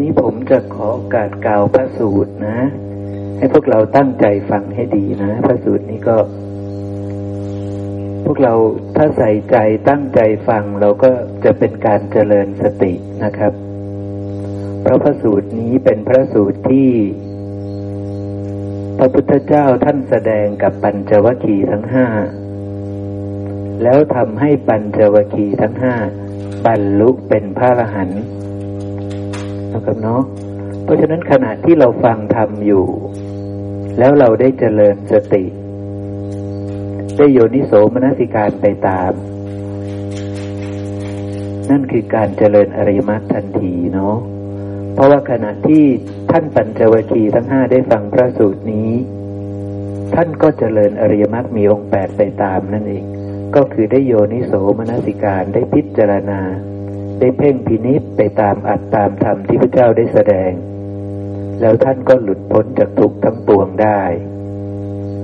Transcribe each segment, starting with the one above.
นี้ผมจะขอโอกาสกล่าวพระสูตรนะ ให้พวกเราตั้งใจฟังให้ดีนะ พระสูตรนี้ก็ พวกเราถ้าใส่ใจตั้งใจฟัง เราก็จะเป็นการเจริญสตินะครับ เพราะพระสูตรนี้เป็นพระสูตรที่ พระพุทธเจ้าท่านแสดงกับปัญจวัคคีย์ทั้งห้าแล้วทำให้ปัญจวัคคีย์ทั้งห้าบรรลุเป็นพระอรหันต์ นะครับเนาะเพราะฉะนั้นขณะที่เราฟังธรรมอยู่ แล้วเราได้เจริญสติ ได้โยนิโสมนสิการไปตาม นั่นคือการเจริญอริมรรคทันทีเนาะเพราะว่าขณะที่ท่านปัญจวัคคีย์ทั้งห้าได้ฟังพระสูตรนี้ ท่านก็เจริญอริยมรรคมีองค์แปดไปตามนั่นเอง ก็คือได้โยนิโสมนสิการได้พิจารณา ได้เพ่งพินิษไปตามอัตตามธรรมที่พระเจ้าได้แสดง แล้วท่านก็หลุดพ้นจากทุกข์ทั้งปวงได้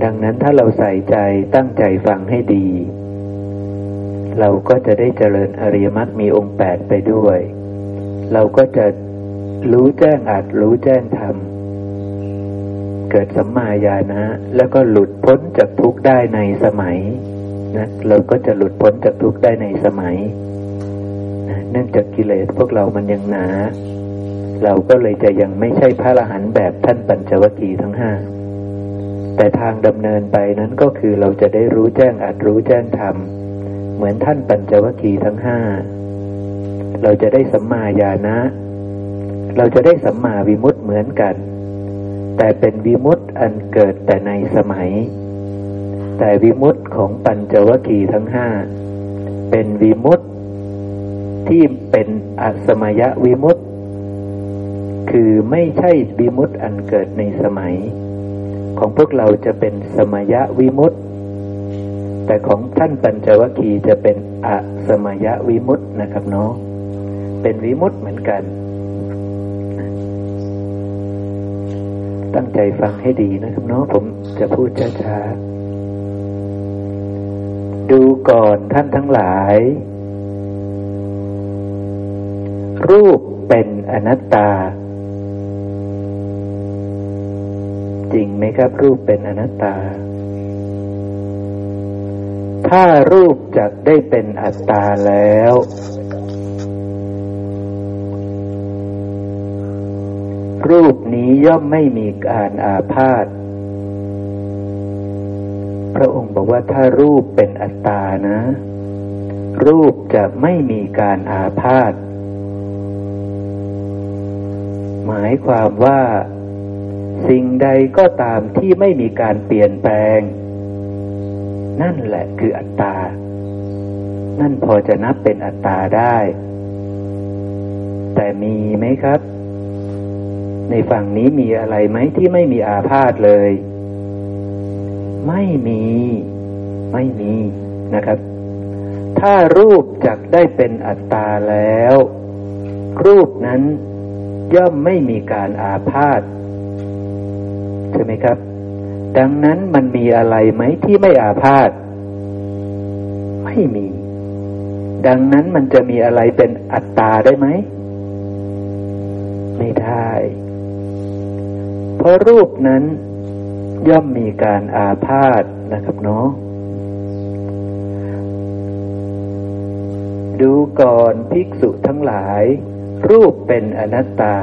ดังนั้นถ้าเราใส่ใจตั้งใจฟังให้ดี เราก็จะได้เจริญอริยมรรคมีองค์แปดไปด้วย เราก็จะรู้แจ้งอาจรู้แจ้งธรรมเกิดสัมมาญาณะแล้วก็หลุดพ้นจากทุกข์ได้ในสมัยนะเราก็จะหลุดพ้นจากทุกข์ได้ในสมัย เนื่องจากกิเลสพวกเรามันยังหนา เราก็เลยจะยังไม่ใช่พระอรหันต์แบบท่านปัญจวัคคีย์ทั้งห้าแต่ทางดำเนินไปนั้นก็คือเราจะได้รู้แจ้งอาจรู้แจ้งธรรมเหมือนท่านปัญจวัคคีย์ทั้งห้าเราจะได้สัมมาญาณะ เราจะได้สัมมาวิมุตต์เหมือนกัน แต่เป็นวิมุตต์อันเกิดแต่ในสมัย แต่วิมุตต์ของปัญจวัคคีย์ทั้งห้าเป็นวิมุต ที่เป็นอสมยวิมุตต์คือไม่ใช่วิมุตต์อันเกิดในสมัย ของพวกเราจะเป็นสมยวิมุตต์แต่ของท่านปัญจวัคคีย์จะเป็นอสมยวิมุตต์นะครับเนาะเป็นวิมุตต์เหมือนกัน ตั้งใจฟังให้ดีนะครับเนาะผมจะพูดช้าๆดูก่อนท่านทั้งหลาย รูปเป็นอนัตตา จริงไหมครับ รูปเป็นอนัตตา ถ้ารูปจะได้เป็นอัตตาแล้ว รูปนี้ย่อมไม่มีการอาพาธพระองค์บอกว่าถ้ารูปเป็นอัตตานะ รูปจะไม่มีการอาพาธ หมายความว่า สิ่งใดก็ตามที่ไม่มีการเปลี่ยนแปลง นั่นแหละคืออัตตา นั่นพอจะนับเป็นอัตตาได้ แต่มีไหมครับ ในฝั่งนี้มีอะไรไหมที่ไม่มีอาพาธเลย ไม่มี ไม่มีนะครับ ถ้ารูปจักได้เป็นอัตตาแล้วรูปนั้น ย่อมไม่มีการอาพาธใช่ไหมครับ ดังนั้นมันมีอะไรไหมที่ไม่อาพาธไม่มี ดังนั้นมันจะมีอะไรเป็นอัตตาได้ไหม ไม่ได้ เพราะรูปนั้นย่อมมีการอาพาธนะครับเนาะดูก่อนภิกษุทั้งหลาย รูปเป็นอนัตตา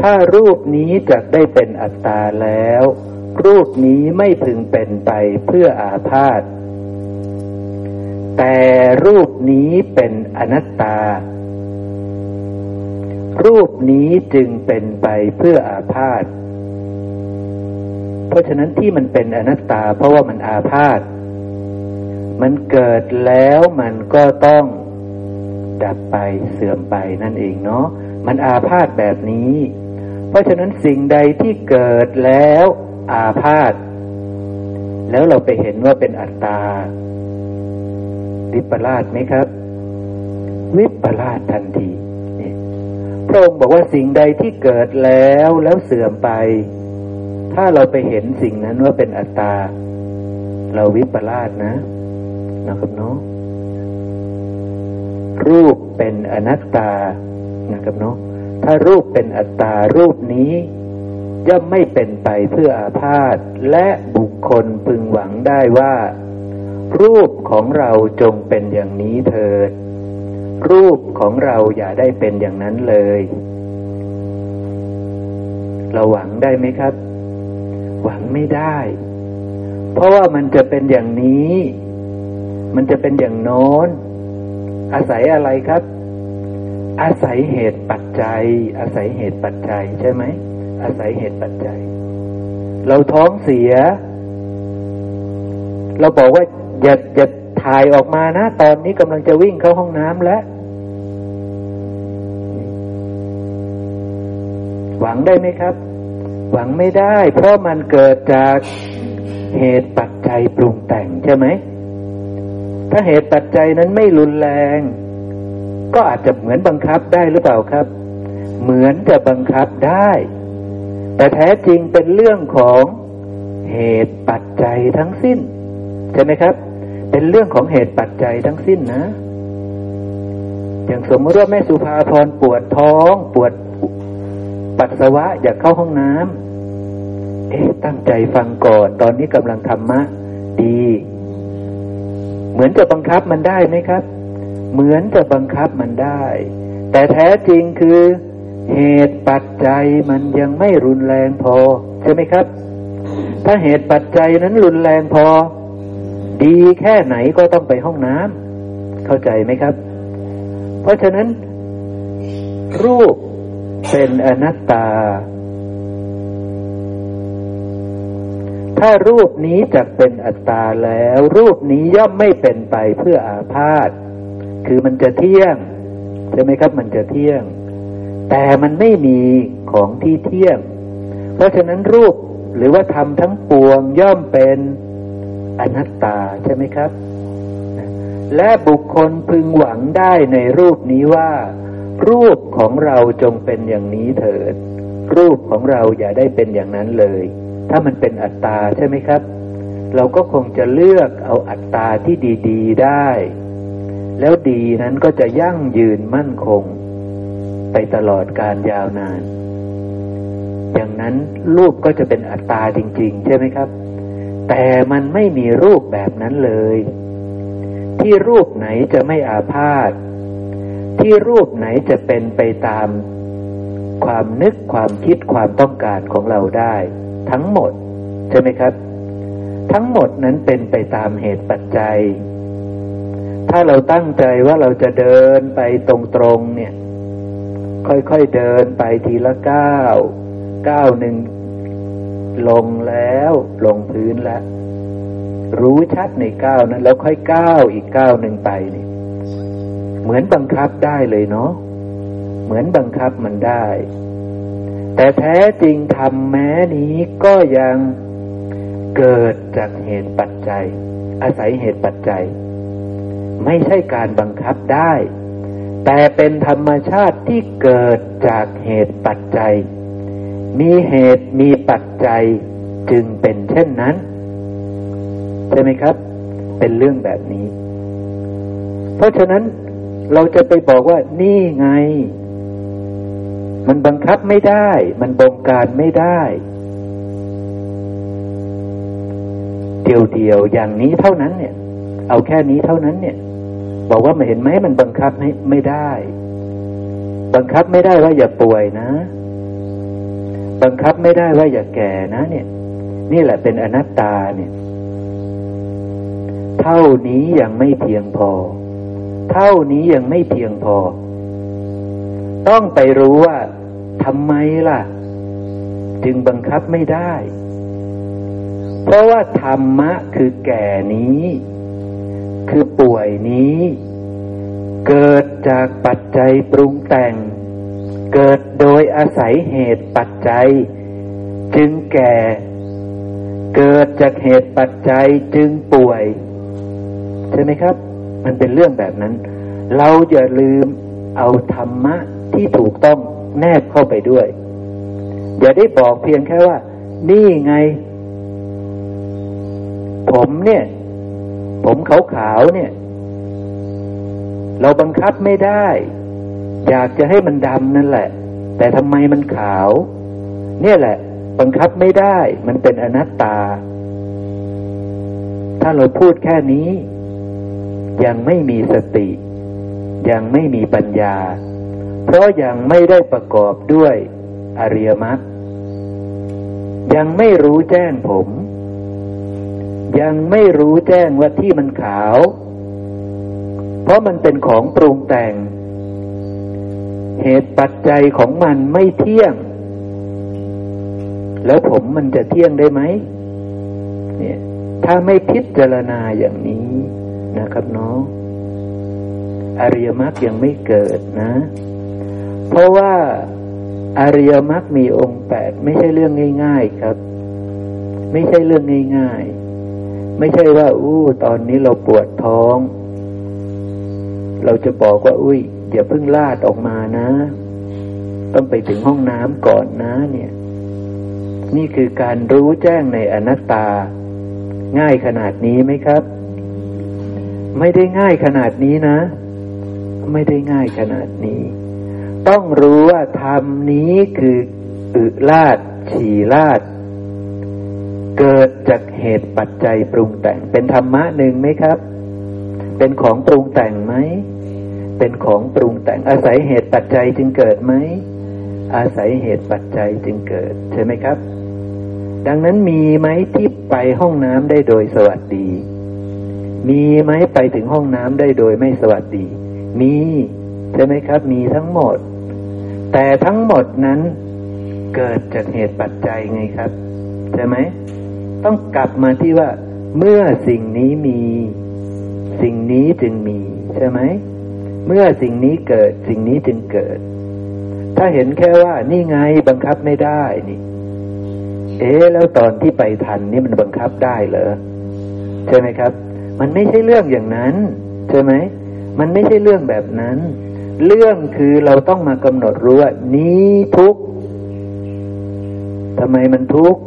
ถ้ารูปนี้จะได้เป็นอัตตาแล้ว รูปนี้ไม่พึงเป็นไปเพื่ออาพาธแต่รูปนี้เป็นอนัตตา รูปนี้จึงเป็นไปเพื่ออาพาธเพราะฉะนั้นที่มันเป็นอนัตตาเพราะว่ามันอาพาธมันเกิดแล้วมันก็ต้อง ดับไปเสื่อมไปนั่นเองเนาะมันอาพาธแบบนี้ เพราะฉะนั้นสิ่งใดที่เกิดแล้วอาพาธแล้วเราไปเห็นว่าเป็นอัตตา วิปลาสไหมครับ วิปลาสทันทีพระองค์บอกว่าสิ่งใดที่เกิดแล้วแล้วเสื่อมไป ถ้าเราไปเห็นสิ่งนั้นว่าเป็นอัตตา เราวิปลาสนะนะครับเนาะ รูปเป็นอนัตตานะครับเนาะถ้ารูปเป็นอัตตารูปนี้ย่อมไม่เป็นไปเพื่ออาพาธและบุคคลพึงหวังได้ว่า รูปของเราจงเป็นอย่างนี้เถิด รูปของเราอย่าได้เป็นอย่างนั้นเลย เราหวังได้ไหมครับ หวังไม่ได้ เพราะว่ามันจะเป็นอย่างนี้ มันจะเป็นอย่างโน้น อาศัยอะไรครับ อาศัยเหตุปัจจัย อาศัยเหตุปัจจัยใช่ไหม อาศัยเหตุปัจจัย เราท้องเสีย เราบอกว่าอย่าอย่าถ่ายออกมานะ ตอนนี้กำลังจะวิ่งเข้าห้องน้ำแล้วหวังได้ไหมครับ หวังไม่ได้ เพราะมันเกิดจากเหตุปัจจัยปรุงแต่งใช่ไหม ถ้าเหตุปัจจัยนั้นไม่รุนแรง ก็อาจจะเหมือนบังคับได้หรือเปล่าครับ เหมือนจะบังคับได้ แต่แท้จริงเป็นเรื่องของเหตุปัจจัยทั้งสิ้นใช่ไหมครับ เป็นเรื่องของเหตุปัจจัยทั้งสิ้นนะ อย่างสมมติว่าแม่สุภาพรปวดท้องปวดปัสสาวะอยากเข้าห้องน้ำเอ๊ะตั้งใจฟังก่อน ตอนนี้กำลังธรรมะ ดี เหมือนจะบังคับมันได้ไหมครับ เหมือนจะบังคับมันได้ แต่แท้จริงคือ เหตุปัจจัยมันยังไม่รุนแรงพอ ใช่ไหมครับ ถ้าเหตุปัจจัยนั้นรุนแรงพอ ดีแค่ไหนก็ต้องไปห้องน้ำเข้าใจไหมครับ เพราะฉะนั้น รูปเป็นอนัตตา ถ้ารูปนี้จะเป็นอัตตาแล้ว รูปนี้ย่อมไม่เป็นไปเพื่ออาพาธคือมันจะเที่ยงใช่ไหมครับ มันจะเที่ยง แต่มันไม่มีของที่เที่ยง เพราะฉะนั้นรูปหรือว่าธรรมทั้งปวงย่อมเป็นอนัตตาใช่ไหมครับ และบุคคลพึงหวังได้ในรูปนี้ว่า รูปของเราจงเป็นอย่างนี้เถิด รูปของเราอย่าได้เป็นอย่างนั้นเลย ถ้ามันเป็นอัตตาใช่ไหมครับ เราก็คงจะเลือกเอาอัตตาที่ดี ๆได้ แล้วดีนั้นก็จะยั่งยืนมั่นคง ไปตลอดการยาวนาน อย่างนั้นรูปก็จะเป็นอัตตาจริง ๆ ใช่ไหมครับ แต่มันไม่มีรูปแบบนั้นเลย ที่รูปไหนจะไม่อาพาธที่รูปไหนจะเป็นไปตามความนึกความคิดความต้องการของเราได้ ทั้งหมด ใช่ไหมครับ ทั้งหมดนั้นเป็นไปตามเหตุปัจจัย ถ้าเราตั้งใจว่าเราจะเดินไปตรงๆเนี่ย ค่อยๆเดินไปทีละก้าวก้าวหนึ่งลงแล้ว ลงพื้นแล้วรู้ชัดในก้าวนั้น แล้วค่อยก้าวอีกก้าวหนึ่งไปนี่เหมือนบังคับได้เลยเนาะเหมือนบังคับมันได้ แต่แท้จริงทำแม้นี้ก็ยังเกิดจากเหตุปัจจัย อาศัยเหตุปัจจัย ไม่ใช่การบังคับได้ แต่เป็นธรรมชาติที่เกิดจากเหตุปัจจัย มีเหตุมีปัจจัยจึงเป็นเช่นนั้น ใช่ไหมครับ เป็นเรื่องแบบนี้ เพราะฉะนั้นเราจะไปบอกว่านี่ไง มันบังคับไม่ได้ มันบงการไม่ได้ เดียวๆอย่างนี้เท่านั้นเนี่ย เอาแค่นี้เท่านั้นเนี่ย บอกว่ามาเห็นไหมมันบังคับไม่ไม่ได้ บังคับไม่ได้ว่าอย่าป่วยนะ บังคับไม่ได้ว่าอย่าแก่นะ เนี่ย นี่แหละเป็นอนัตตาเนี่ย เท่านี้ยังไม่เพียงพอ เท่านี้ยังไม่เพียงพอต้องไปรู้ว่า ทำไมล่ะ จึงบังคับไม่ได้ เพราะว่าธรรมะคือแก่นี้ คือป่วยนี้ เกิดจากปัจจัยปรุงแต่ง เกิดโดยอาศัยเหตุปัจจัย จึงแก่ เกิดจากเหตุปัจจัยจึงป่วย ใช่ไหมครับ มันเป็นเรื่องแบบนั้น เราอย่าลืมเอาธรรมะที่ถูกต้อง แนบเข้าไปด้วย อย่าได้บอกเพียงแค่ว่า นี่ไง ผมเนี่ย ผมขาวๆเนี่ย เราบังคับไม่ได้ อยากจะให้มันดำนั่นแหละ แต่ทำไมมันขาว เนี่ยแหละ บังคับไม่ได้ มันเป็นอนัตตา ถ้าเราพูดแค่นี้ ยังไม่มีสติ ยังไม่มีปัญญา เพราะยังไม่ได้ประกอบด้วยอริยมรรคยังไม่รู้แจ้งผม ยังไม่รู้แจ้งว่าที่มันขาว เพราะมันเป็นของปรุงแต่ง เหตุปัจจัยของมันไม่เที่ยง แล้วผมมันจะเที่ยงได้ไหมเนี่ยถ้าไม่พิจารณาอย่างนี้นะครับน้องอริยมรรคยังไม่เกิดนะ เพราะว่าอริยมรรคมีองค์แปดไม่ใช่เรื่องง่าย ๆครับ ไม่ใช่เรื่องง่าย ๆ ไม่ใช่ว่า อู้ตอนนี้เราปวดท้อง เราจะบอกว่า อุ้ยอย่าเพิ่งลาดออกมานะ ต้องไปถึงห้องน้ำก่อนนะเนี่ย นี่คือการรู้แจ้งในอนัตตา ง่ายขนาดนี้ไหมครับ ไม่ได้ง่ายขนาดนี้นะ ไม่ได้ง่ายขนาดนี้ ต้องรู้ว่าธรรมนี้คืออึลาดฉี่ลาดเกิดจากเหตุปัจจัยปรุงแต่ง เป็นธรรมะหนึ่งไหมครับ เป็นของปรุงแต่งไหม เป็นของปรุงแต่ง อาศัยเหตุปัจจัยจึงเกิดไหม อาศัยเหตุปัจจัยจึงเกิด ใช่ไหมครับ ดังนั้นมีไหมที่ไปห้องน้ำได้โดยสวัสดี มีไหมไปถึงห้องน้ำได้โดยไม่สวัสดี มี ใช่ไหมครับ มีทั้งหมด แต่ทั้งหมดนั้นเกิดจากเหตุปัจจัยไงครับใช่ไหมต้องกลับมาที่ว่า เมื่อสิ่งนี้มี สิ่งนี้จึงมี ใช่ไหมเมื่อสิ่งนี้เกิดสิ่งนี้จึงเกิด ถ้าเห็นแค่ว่า นี่ไงบังคับไม่ได้นี่ เอ๊แล้วตอนที่ไปทันนี่มันบังคับได้เหรอใช่ไหมครับ มันไม่ใช่เรื่องอย่างนั้น ใช่ไหมมันไม่ใช่เรื่องแบบนั้น เรื่องคือเราต้องมากำหนดรู้ว่านี้ทุกทำไมมันทุกข์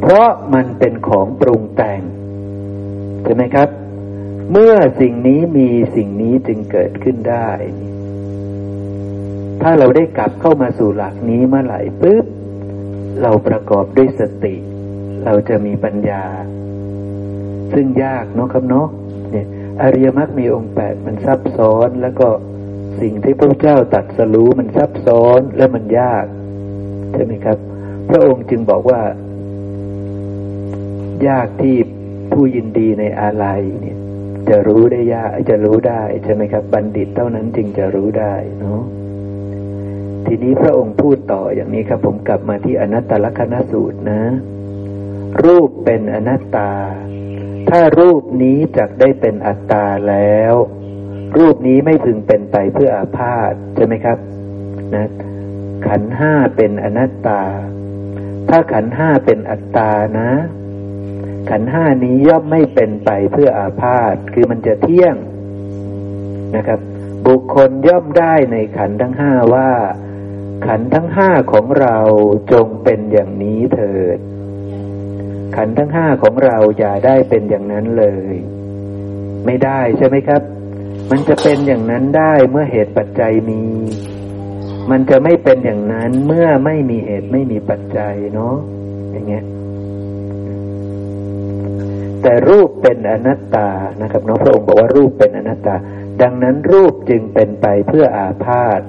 เพราะมันเป็นของปรุงแต่งใช่ไหมครับ เมื่อสิ่งนี้มีสิ่งนี้จึงเกิดขึ้นได้ ถ้าเราได้กลับเข้ามาสู่หลักนี้เมื่อไหร่ปุ๊บเราประกอบด้วยสติ เราจะมีปัญญา ซึ่งยากเนาะครับเนาะเนี่ยอริยมรรคมีองค์แปดมันซับซ้อนแล้วก็ สิ่งที่พระเจ้าตัดสรู้มันซับซ้อนและมันยาก ใช่ไหมครับ พระองค์จึงบอกว่า ยากที่ผู้ยินดีในอะไรเนี่ย จะรู้ได้ยากจะรู้ได้ใช่ไหมครับ บัณฑิตเท่านั้นจึงจะรู้ได้เนาะทีนี้พระองค์พูดต่ออย่างนี้ครับ ผมกลับมาที่อนัตตลกนสูตรนะ รูปเป็นอนัตตา ถ้ารูปนี้จักได้เป็นอัตตาแล้ว รูปนี้ไม่พึงเป็นไปเพื่ออาพาธใช่ไหมครับ นะ ขันห้าเป็นอนัตตา ถ้าขันห้าเป็นอัตตานะ ขันห้านี้ย่อมไม่เป็นไปเพื่ออาพาธคือมันจะเที่ยงนะครับ บุคคลย่อมได้ในขันทั้งห้าว่า ขันทั้งห้าของเราจงเป็นอย่างนี้เถิด ขันทั้งห้าของเราอย่าได้เป็นอย่างนั้นเลย ไม่ได้ใช่ไหมครับ มันจะเป็นอย่างนั้นได้เมื่อเหตุปัจจัยมี มันจะไม่เป็นอย่างนั้นเมื่อไม่มีเหตุไม่มีปัจจัยเนาะอย่างเงี้ยแต่รูปเป็นอนัตตานะครับเนาะพระองค์บอกว่ารูปเป็นอนัตตา ดังนั้นรูปจึงเป็นไปเพื่ออาพาธ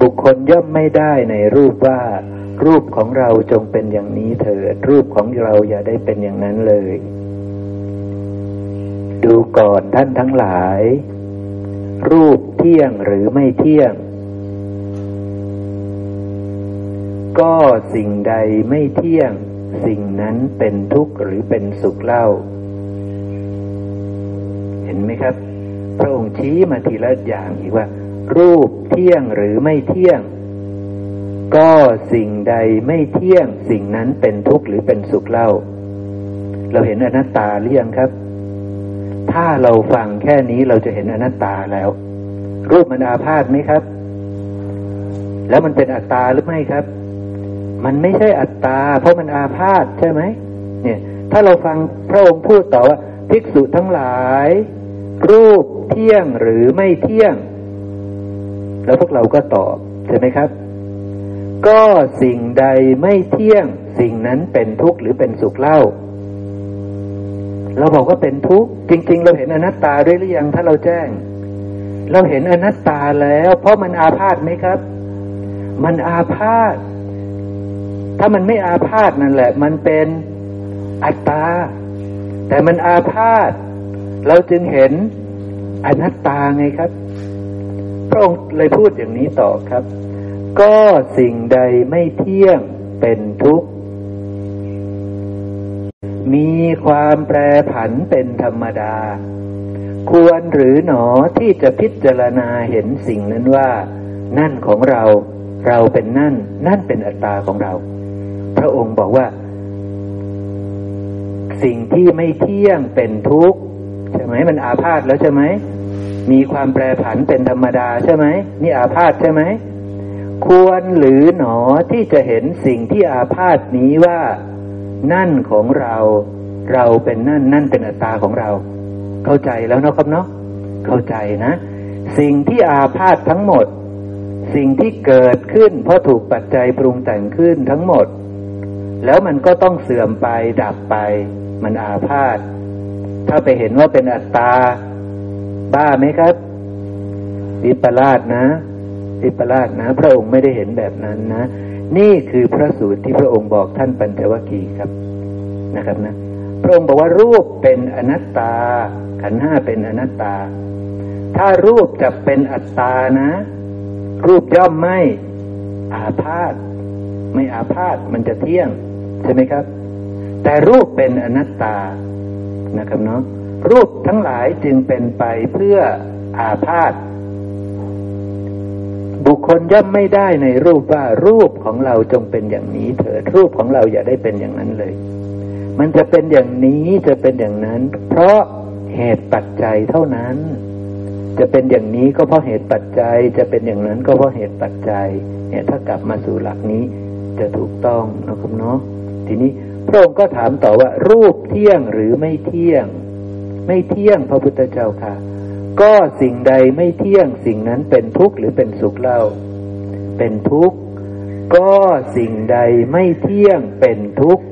บุคคลย่อมไม่ได้ในรูปว่า รูปของเราจงเป็นอย่างนี้เถิด รูปของเราอย่าได้เป็นอย่างนั้นเลย ดูก่อนท่านทั้งหลาย รูปเที่ยงหรือไม่เที่ยง ก็สิ่งใดไม่เที่ยง สิ่งนั้นเป็นทุกข์หรือเป็นสุขเล่า เห็นไหมครับ พระองค์ชี้มาทีละอย่างอีกว่า รูปเที่ยงหรือไม่เที่ยง ก็สิ่งใดไม่เที่ยง สิ่งนั้นเป็นทุกข์หรือเป็นสุขเล่า เราเห็นอนัตตาหรือยังครับ ถ้าเราฟังแค่นี้เราจะเห็นอนัตตาแล้ว รูปมันอาพาธไหมครับ แล้วมันเป็นอัตตาหรือไม่ครับ มันไม่ใช่อัตตา เพราะมันอาพาธใช่ไหมเนี่ย ถ้าเราฟังพระองค์พูดต่อว่าภิกษุทั้งหลาย รูปเที่ยงหรือไม่เที่ยง แล้วพวกเราก็ตอบใช่ไหมครับ ก็สิ่งใดไม่เที่ยง สิ่งนั้นเป็นทุกข์หรือเป็นสุขเล่า เราบอกว่าเป็นทุกข์จริง ๆ เราเห็นอนัตตาด้วยหรือยังถ้าเราแจ้ง เราเห็นอนัตตาแล้ว เพราะมันอาพาธไหมครับ มันอาพาธถ้ามันไม่อาพาธนั่นแหละ มันเป็นอัตตา แต่มันอาพาธเราจึงเห็นอนัตตาไงครับ พระองค์เลยพูดอย่างนี้ต่อครับ ก็สิ่งใดไม่เที่ยงเป็นทุกข์ มีความแปรผันเป็นธรรมดา ควรหรือหนอที่จะพิจารณาเห็นสิ่งนั้นว่า นั่นของเรา เราเป็นนั่น นั่นเป็นอัตตาของเรา พระองค์บอกว่า สิ่งที่ไม่เที่ยงเป็นทุกข์ใช่ไหมมันอาพาธแล้วใช่ไหมมีความแปรผันเป็นธรรมดาใช่ไหมนี่อาพาธใช่ไหมควรหรือหนอที่จะเห็นสิ่งที่อาพาธนี้ว่า นั่นของเรา เราเป็นนั่นนั่นเป็นอัตตาของเรา เข้าใจแล้วเนาะครับเนาะเข้าใจนะ สิ่งที่อาพาธทั้งหมด สิ่งที่เกิดขึ้น เพราะถูกปัจจัยปรุงแต่งขึ้นทั้งหมด แล้วมันก็ต้องเสื่อมไปดับไป มันอาพาธถ้าไปเห็นว่าเป็นอัตตา บ้าไหมครับวิปลาสนะวิปลาสนะ พระองค์ไม่ได้เห็นแบบนั้นนะ นี่คือพระสูตรที่พระองค์บอกท่านปัญจวัคคีย์ครับนะครับนะ พระองค์บอกว่ารูปเป็นอนัตตา ขันห้าเป็นอนัตตา ถ้ารูปจะเป็นอัตตานะ รูปย่อมไม่อาพาธไม่อาพาธมันจะเที่ยง ใช่ไหมครับ แต่รูปเป็นอนัตตานะครับเนาะรูปทั้งหลายจึงเป็นไปเพื่ออาพาธ คคลย่อมไม่ได้ในรูปว่ารูปของเราจงเป็นอย่างนี้เถิดรูปของเราอย่าได้เป็นอย่างนั้นเลย มันจะเป็นอย่างนี้จะเป็นอย่างนั้น เพราะเหตุปัจจัยเท่านั้น จะเป็นอย่างนี้ก็เพราะเหตุปัจจัย จะเป็นอย่างนั้นก็เพราะเหตุปัจจัย เนี่ยถ้ากลับมาสู่หลักนี้จะถูกต้องนะครับเนาะทีนี้พระองค์ก็ถามต่อว่า รูปเที่ยงหรือไม่เที่ยง ไม่เที่ยงพระพุทธเจ้าค่ะ ก็สิ่งใดไม่เที่ยงสิ่งนั้นเป็นทุกข์หรือเป็นสุขเล่า เป็นทุกข์ ก็สิ่งใดไม่เที่ยงเป็นทุกข์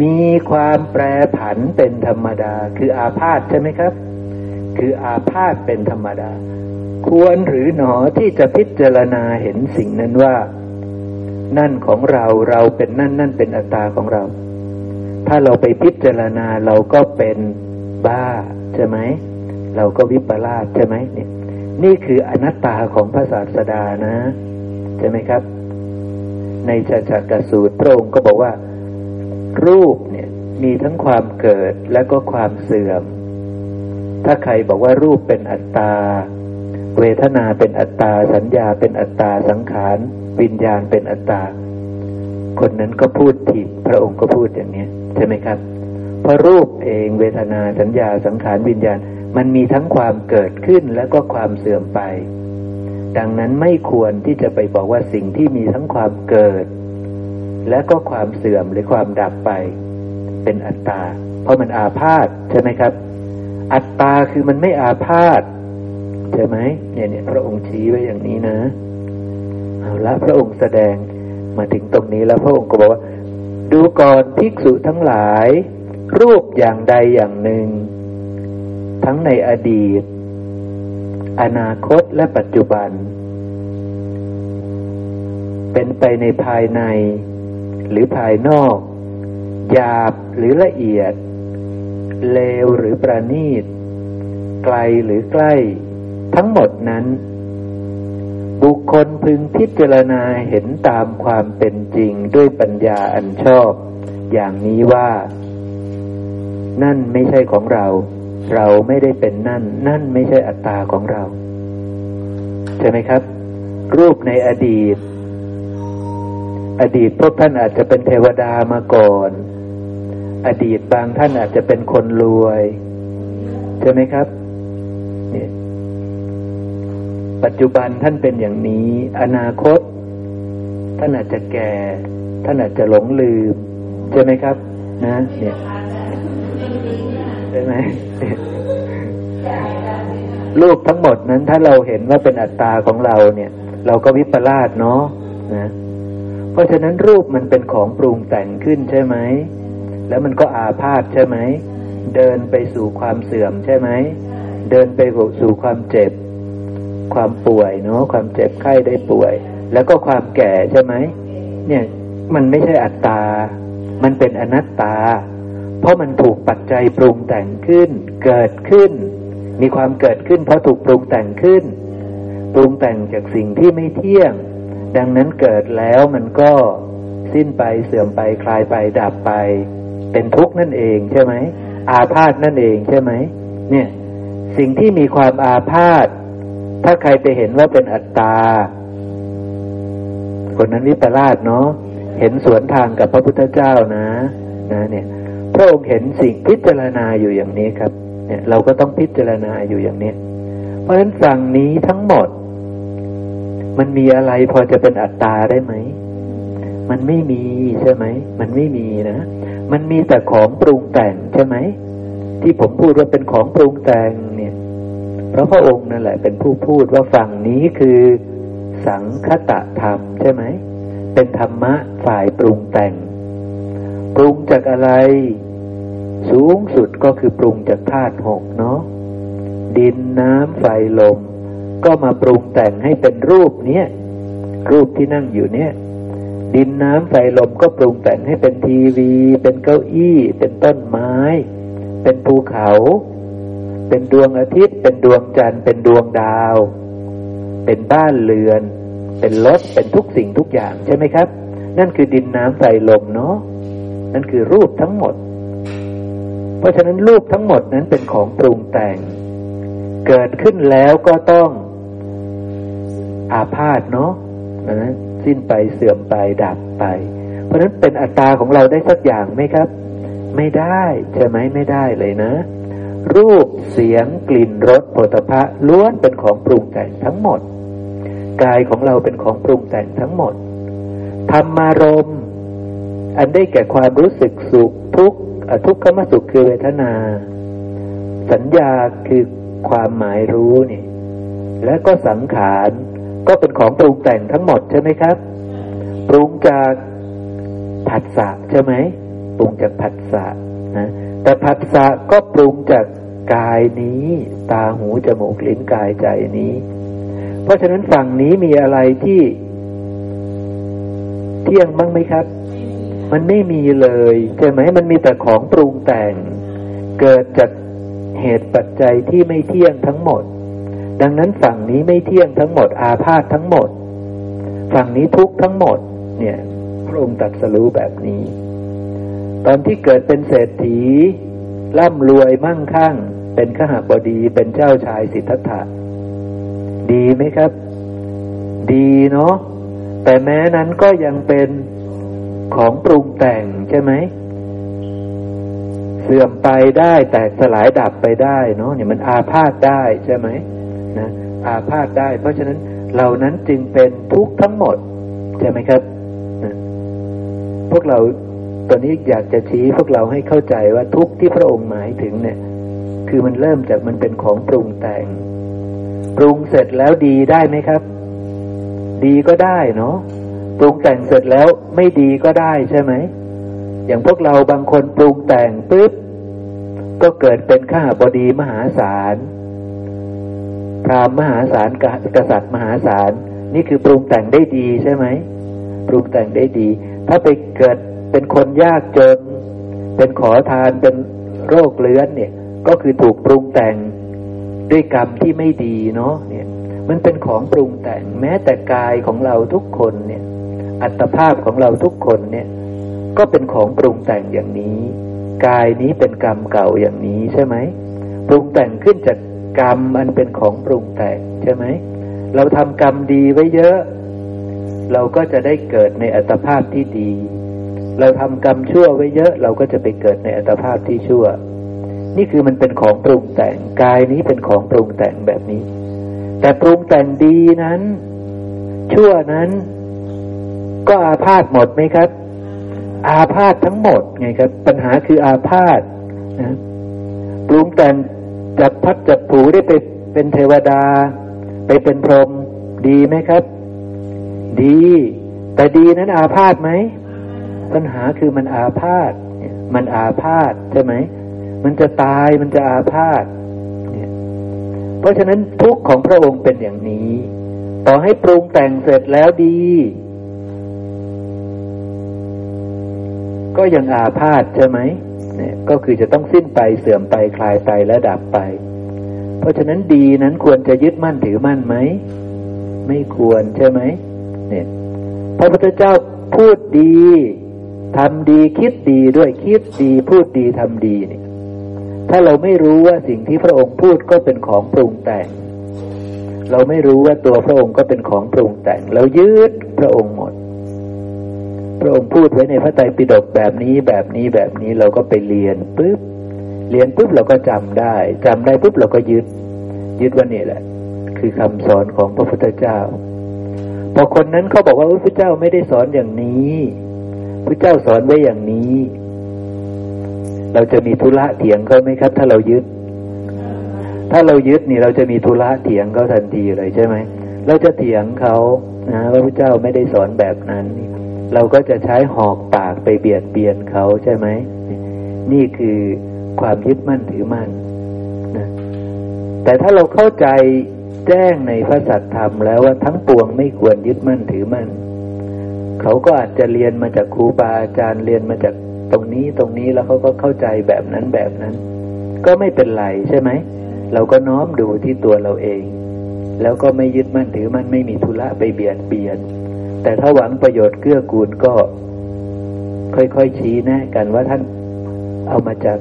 มีความแปรผันเป็นธรรมดา คืออาพาธใช่ไหมครับ คืออาพาธเป็นธรรมดา ควรหรือหนอที่จะพิจารณาเห็นสิ่งนั้นว่า นั่นของเราเราเป็นนั่นนั่นเป็นอัตตาของเรา ถ้าเราไปพิจารณาเราก็เป็นบ้าใช่ไหม เราก็วิปลาสใช่ไหมเนี่ย นี่คืออนัตตาของพระศาสดานะ ใช่ไหมครับ ในจักรสูตรพระองค์ก็บอกว่า รูปเนี่ย มีทั้งความเกิดและก็ความเสื่อม ถ้าใครบอกว่ารูปเป็นอัตตา เวทนาเป็นอัตตา สัญญาเป็นอัตตา สังขารวิญญาณเป็นอัตตา คนนั้นก็พูดผิดพระองค์ก็พูดอย่างนี้ใช่ไหมครับ เพราะรูปเองเวทนาสัญญาสังขารวิญญาณ มันมีทั้งความเกิดขึ้นและก็ความเสื่อมไป ดังนั้นไม่ควรที่จะไปบอกว่าสิ่งที่มีทั้งความเกิด และก็ความเสื่อมหรือความดับไป เป็นอัตตา เพราะมันอาพาธใช่ไหมครับ อัตตาคือมันไม่อาพาธใช่ไหมเนี่ยเนี่ยพระองค์ชี้ไว้อย่างนี้นะเอาละพระองค์แสดงมาถึงตรงนี้แล้วพระองค์ก็บอกว่า ดูก่อนภิกษุทั้งหลาย รูปอย่างใดอย่างหนึ่ง ทั้งในอดีต อนาคตและปัจจุบัน เป็นไปในภายใน หรือภายนอกหยาบหรือละเอียด เลวหรือประณีต ไกลหรือใกล้ ทั้งหมดนั้น บุคคลพึงพิจารณาเห็นตามความเป็นจริงด้วยปัญญาอันชอบ อย่างนี้ว่า นั่นไม่ใช่ของเรา เราไม่ได้เป็นนั่น นั่นไม่ใช่อัตตาของเรา ใช่ไหมครับ รูปในอดีต อดีตพวกท่านอาจจะเป็นเทวดามาก่อน อดีตบางท่านอาจจะเป็นคนรวย ใช่ไหมครับเนี่ยปัจจุบันท่านเป็นอย่างนี้ อนาคต ท่านอาจจะแก่ ท่านอาจจะหลงลืม ใช่ไหมครับ นะ เนี่ย ใช่ไหมรูปทั้งหมดนั้นถ้าเราเห็นว่าเป็นอัตตาของเราเนี่ย เราก็วิปลาสเนาะนะเพราะฉะนั้นรูปมันเป็นของปรุงแต่งขึ้นใช่ไหม แล้วมันก็อาพาธใช่ไหม เดินไปสู่ความเสื่อมใช่ไหม เดินไปสู่ความเจ็บ ความป่วยเนาะ ความเจ็บไข้ได้ป่วย แล้วก็ความแก่ใช่ไหม เนี่ย มันไม่ใช่อัตตา มันเป็นอนัตตา เพราะมันถูกปัจจัยปรุงแต่งขึ้น เกิดขึ้น มีความเกิดขึ้น เพราะถูกปรุงแต่งขึ้น ปรุงแต่งจากสิ่งที่ไม่เที่ยง ดังนั้นเกิดแล้วมันก็สิ้นไปเสื่อมไปคลายไปดับไป เป็นทุกข์นั่นเองใช่ไหมอาพาธนั่นเองใช่ไหมเนี่ย สิ่งที่มีความอาพาธถ้าใครไปเห็นว่าเป็นอัตตา คนนั้นวิปลาสเนาะเห็นสวนทางกับพระพุทธเจ้านะ นะ เนี่ย พระองค์เห็นสิ่งพิจารณาอยู่อย่างนี้ครับ เนี่ย เราก็ต้องพิจารณาอยู่อย่างนี้ เพราะฉะนั้นสั่งนี้ทั้งหมด มันมีอะไรพอจะเป็นอัตตาได้ไหม มันไม่มีใช่ไหม มันไม่มีนะ มันมีแต่ของปรุงแต่งใช่ไหม ที่ผมพูดว่าเป็นของปรุงแต่งเนี่ยเพราะพระองค์นั่นแหละ เป็นผู้พูดว่าฝั่งนี้คือสังคตะธรรมใช่ไหม เป็นธรรมะฝ่ายปรุงแต่ง ปรุงจากอะไร สูงสุดก็คือปรุงจากธาตุหกเนาะดินน้ำไฟลม ก็มาปรุงแต่งให้เป็นรูปเนี้ยรูปที่นั่งอยู่เนี่ยดินน้ำไฟลมก็ปรุงแต่งให้เป็นทีวี เป็นเก้าอี้ เป็นต้นไม้ เป็นภูเขา เป็นดวงอาทิตย์ เป็นดวงจันทร์ เป็นดวงดาว เป็นบ้านเรือน เป็นรถ เป็นทุกสิ่งทุกอย่างใช่ไหมครับ นั่นคือดินน้ำไฟลมเนาะ นั่นคือรูปทั้งหมด เพราะฉะนั้นรูปทั้งหมดนั้นเป็นของปรุงแต่ง เกิดขึ้นแล้วก็ต้องอาพาธเนาะนะสิ้นไปเสื่อมไปดับไป เพราะนั้นเป็นอัตตาของเราได้สักอย่างไหมครับ ไม่ได้ใช่ไหมไม่ได้เลยนะ รูปเสียงกลิ่นรสผลิภัณฑ์ล้วนเป็นของปรุงแต่งทั้งหมด กายของเราเป็นของปรุงแต่งทั้งหมดธรรมารม อันได้แก่ความรู้สึกสุขทุกข์ทุกขมสุขคือเวทนา สัญญาคือความหมายรู้นี่ และก็สังขารก็เป็นของปรุงแต่งทั้งหมดใช่ไหมครับ ปรุงจากผัสสะใช่ไหมปรุงจากผัสสะนะแต่ผัสสะก็ปรุงจากกายนี้ ตาหูจมูกลิ้นกายใจนี้ เพราะฉะนั้นฝั่งนี้มีอะไรที่เที่ยงบ้างไหมครับ มันไม่มีเลยใช่ไหมมันมีแต่ของปรุงแต่ง เกิดจากเหตุปัจจัยที่ไม่เที่ยงทั้งหมด ดังนั้นฝั่งนี้ไม่เที่ยงทั้งหมด อาพาธทั้งหมด ฝั่งนี้ทุกทั้งหมด เนี่ย พระองค์ตัดสรู้แบบนี้ ตอนที่เกิดเป็นเศรษฐีร่ำรวยมั่งคั่ง เป็นขหบดีเป็นเจ้าชายสิทธัตถะดีไหมครับ ดีเนาะแต่แม้นั้นก็ยังเป็น ของปรุงแต่งใช่ไหม เสื่อมไปได้แตกสลายดับไปได้เนาะเนี่ยมันอาพาธได้ใช่ไหมนะอาพาธได้ เพราะฉะนั้นเหล่านั้นจึงเป็นทุกข์ทั้งหมด ใช่ไหมครับนะพวกเราตอนนี้อยากจะชี้พวกเราให้เข้าใจว่าทุกข์ที่พระองค์หมายถึงเนี่ย คือมันเริ่มจากมันเป็นของปรุงแต่ง ปรุงเสร็จแล้วดีได้ไหมครับ ดีก็ได้เนาะ ปรุงแต่งเสร็จแล้วไม่ดีก็ได้ใช่ไหม อย่างพวกเราบางคนปรุงแต่งปุ๊บก็เกิดเป็นข้าบดีมหาศาลพรามมหาศาลกษัตริย์มหาศาลนี่คือปรุงแต่งได้ดีใช่ไหมปรุงแต่งได้ดี ถ้าไปเกิดเป็นคนยากจน เป็นขอทานเป็นโรคเลื้อนเนี่ย ก็คือถูกปรุงแต่งด้วยกรรมที่ไม่ดีเนาะเนี่ย มันเป็นของปรุงแต่งแม้แต่กายของเราทุกคนเนี่ย อัตภาพของเราทุกคนเนี่ย ก็เป็นของปรุงแต่งอย่างนี้ กายนี้เป็นกรรมเก่าอย่างนี้ใช่ไหมปรุงแต่งขึ้นจากกรรมมันเป็นของปรุงแต่งใช่ไหมเราทำกรรมดีไว้เยอะ เราก็จะได้เกิดในอัตภาพที่ดี เราทำกรรมชั่วไว้เยอะ เราก็จะไปเกิดในอัตภาพที่ชั่ว นี่คือมันเป็นของปรุงแต่งกายนี้เป็นของปรุงแต่งแบบนี้ แต่ปรุงแต่งดีนั้น ชั่วนั้น ก็อาพาธหมดไหมครับ อาพาธทั้งหมดไงครับ ปัญหาคืออาพาธนะปรุงแต่งจับพัดจับผูได้ไปเป็นเทวดา ไปเป็นพรหมดีไหมครับ ดี แต่ดีนั้นอาพาธไหมปัญหาคือมันอาพาธมันอาพาธใช่ไหมมันจะตายมันจะอาพาธเพราะฉะนั้นทุกข์ของพระองค์เป็นอย่างนี้ ต่อให้ปรุงแต่งเสร็จแล้วดี ก็ยังอาพาธใช่ไหมเนี่ยก็คือจะต้องสิ้นไปเสื่อมไปคลายไปและดับไป เพราะฉะนั้นดีนั้นควรจะยึดมั่นถือมั่นไหม ไม่ควรใช่ไหมเนี่ยพระพุทธเจ้าพูดดีทำดีคิดดีด้วยคิดดีพูดดีทำดีเนี่ย ถ้าเราไม่รู้ว่าสิ่งที่พระองค์พูดก็เป็นของปรุงแต่ง เราไม่รู้ว่าตัวพระองค์ก็เป็นของปรุงแต่ง เรายืดพระองค์หมด พระองค์พูดไว้ในพระไตรปิฎกแบบนี้แบบนี้แบบนี้เราก็ไปเรียนปุ๊บเรียนปุ๊บเราก็จำได้จำได้ปุ๊บเราก็ยึด ยึดว่านี่แหละ คือคำสอนของพระพุทธเจ้า พอคนนั้นเขาบอกว่าพระเจ้าไม่ได้สอนอย่างนี้พระเจ้าสอนไว้อย่างนี้ เราจะมีธุระเถียงเขาไหมครับ ถ้าเรายึด ถ้าเรายึดนี่เราจะมีธุระเถียงเขาทันทีเลยใช่ไหมเราจะเถียงเขานะว่าพระเจ้าไม่ได้สอนแบบนั้น เราก็จะใช้หอกปากไปเบียดเบียนเขาใช่ไหม นี่คือความยึดมั่นถือมั่นนะแต่ถ้าเราเข้าใจแจ้งในพระสัตธรรมแล้วว่าทั้งปวงไม่ควรยึดมั่นถือมั่น เขาก็อาจจะเรียนมาจากครูบาอาจารย์เรียนมาจากตรงนี้ตรงนี้แล้วเขาก็เข้าใจแบบนั้นแบบนั้น ก็ไม่เป็นไรใช่ไหม เราก็น้อมดูที่ตัวเราเอง แล้วก็ไม่ยึดมั่นถือมั่นไม่มีธุระไปเบียดเบียน แต่ถ้าหวังประโยชน์เกื้อกูลก็ ค่อยๆชี้แนะกันว่าท่านเอามาจาก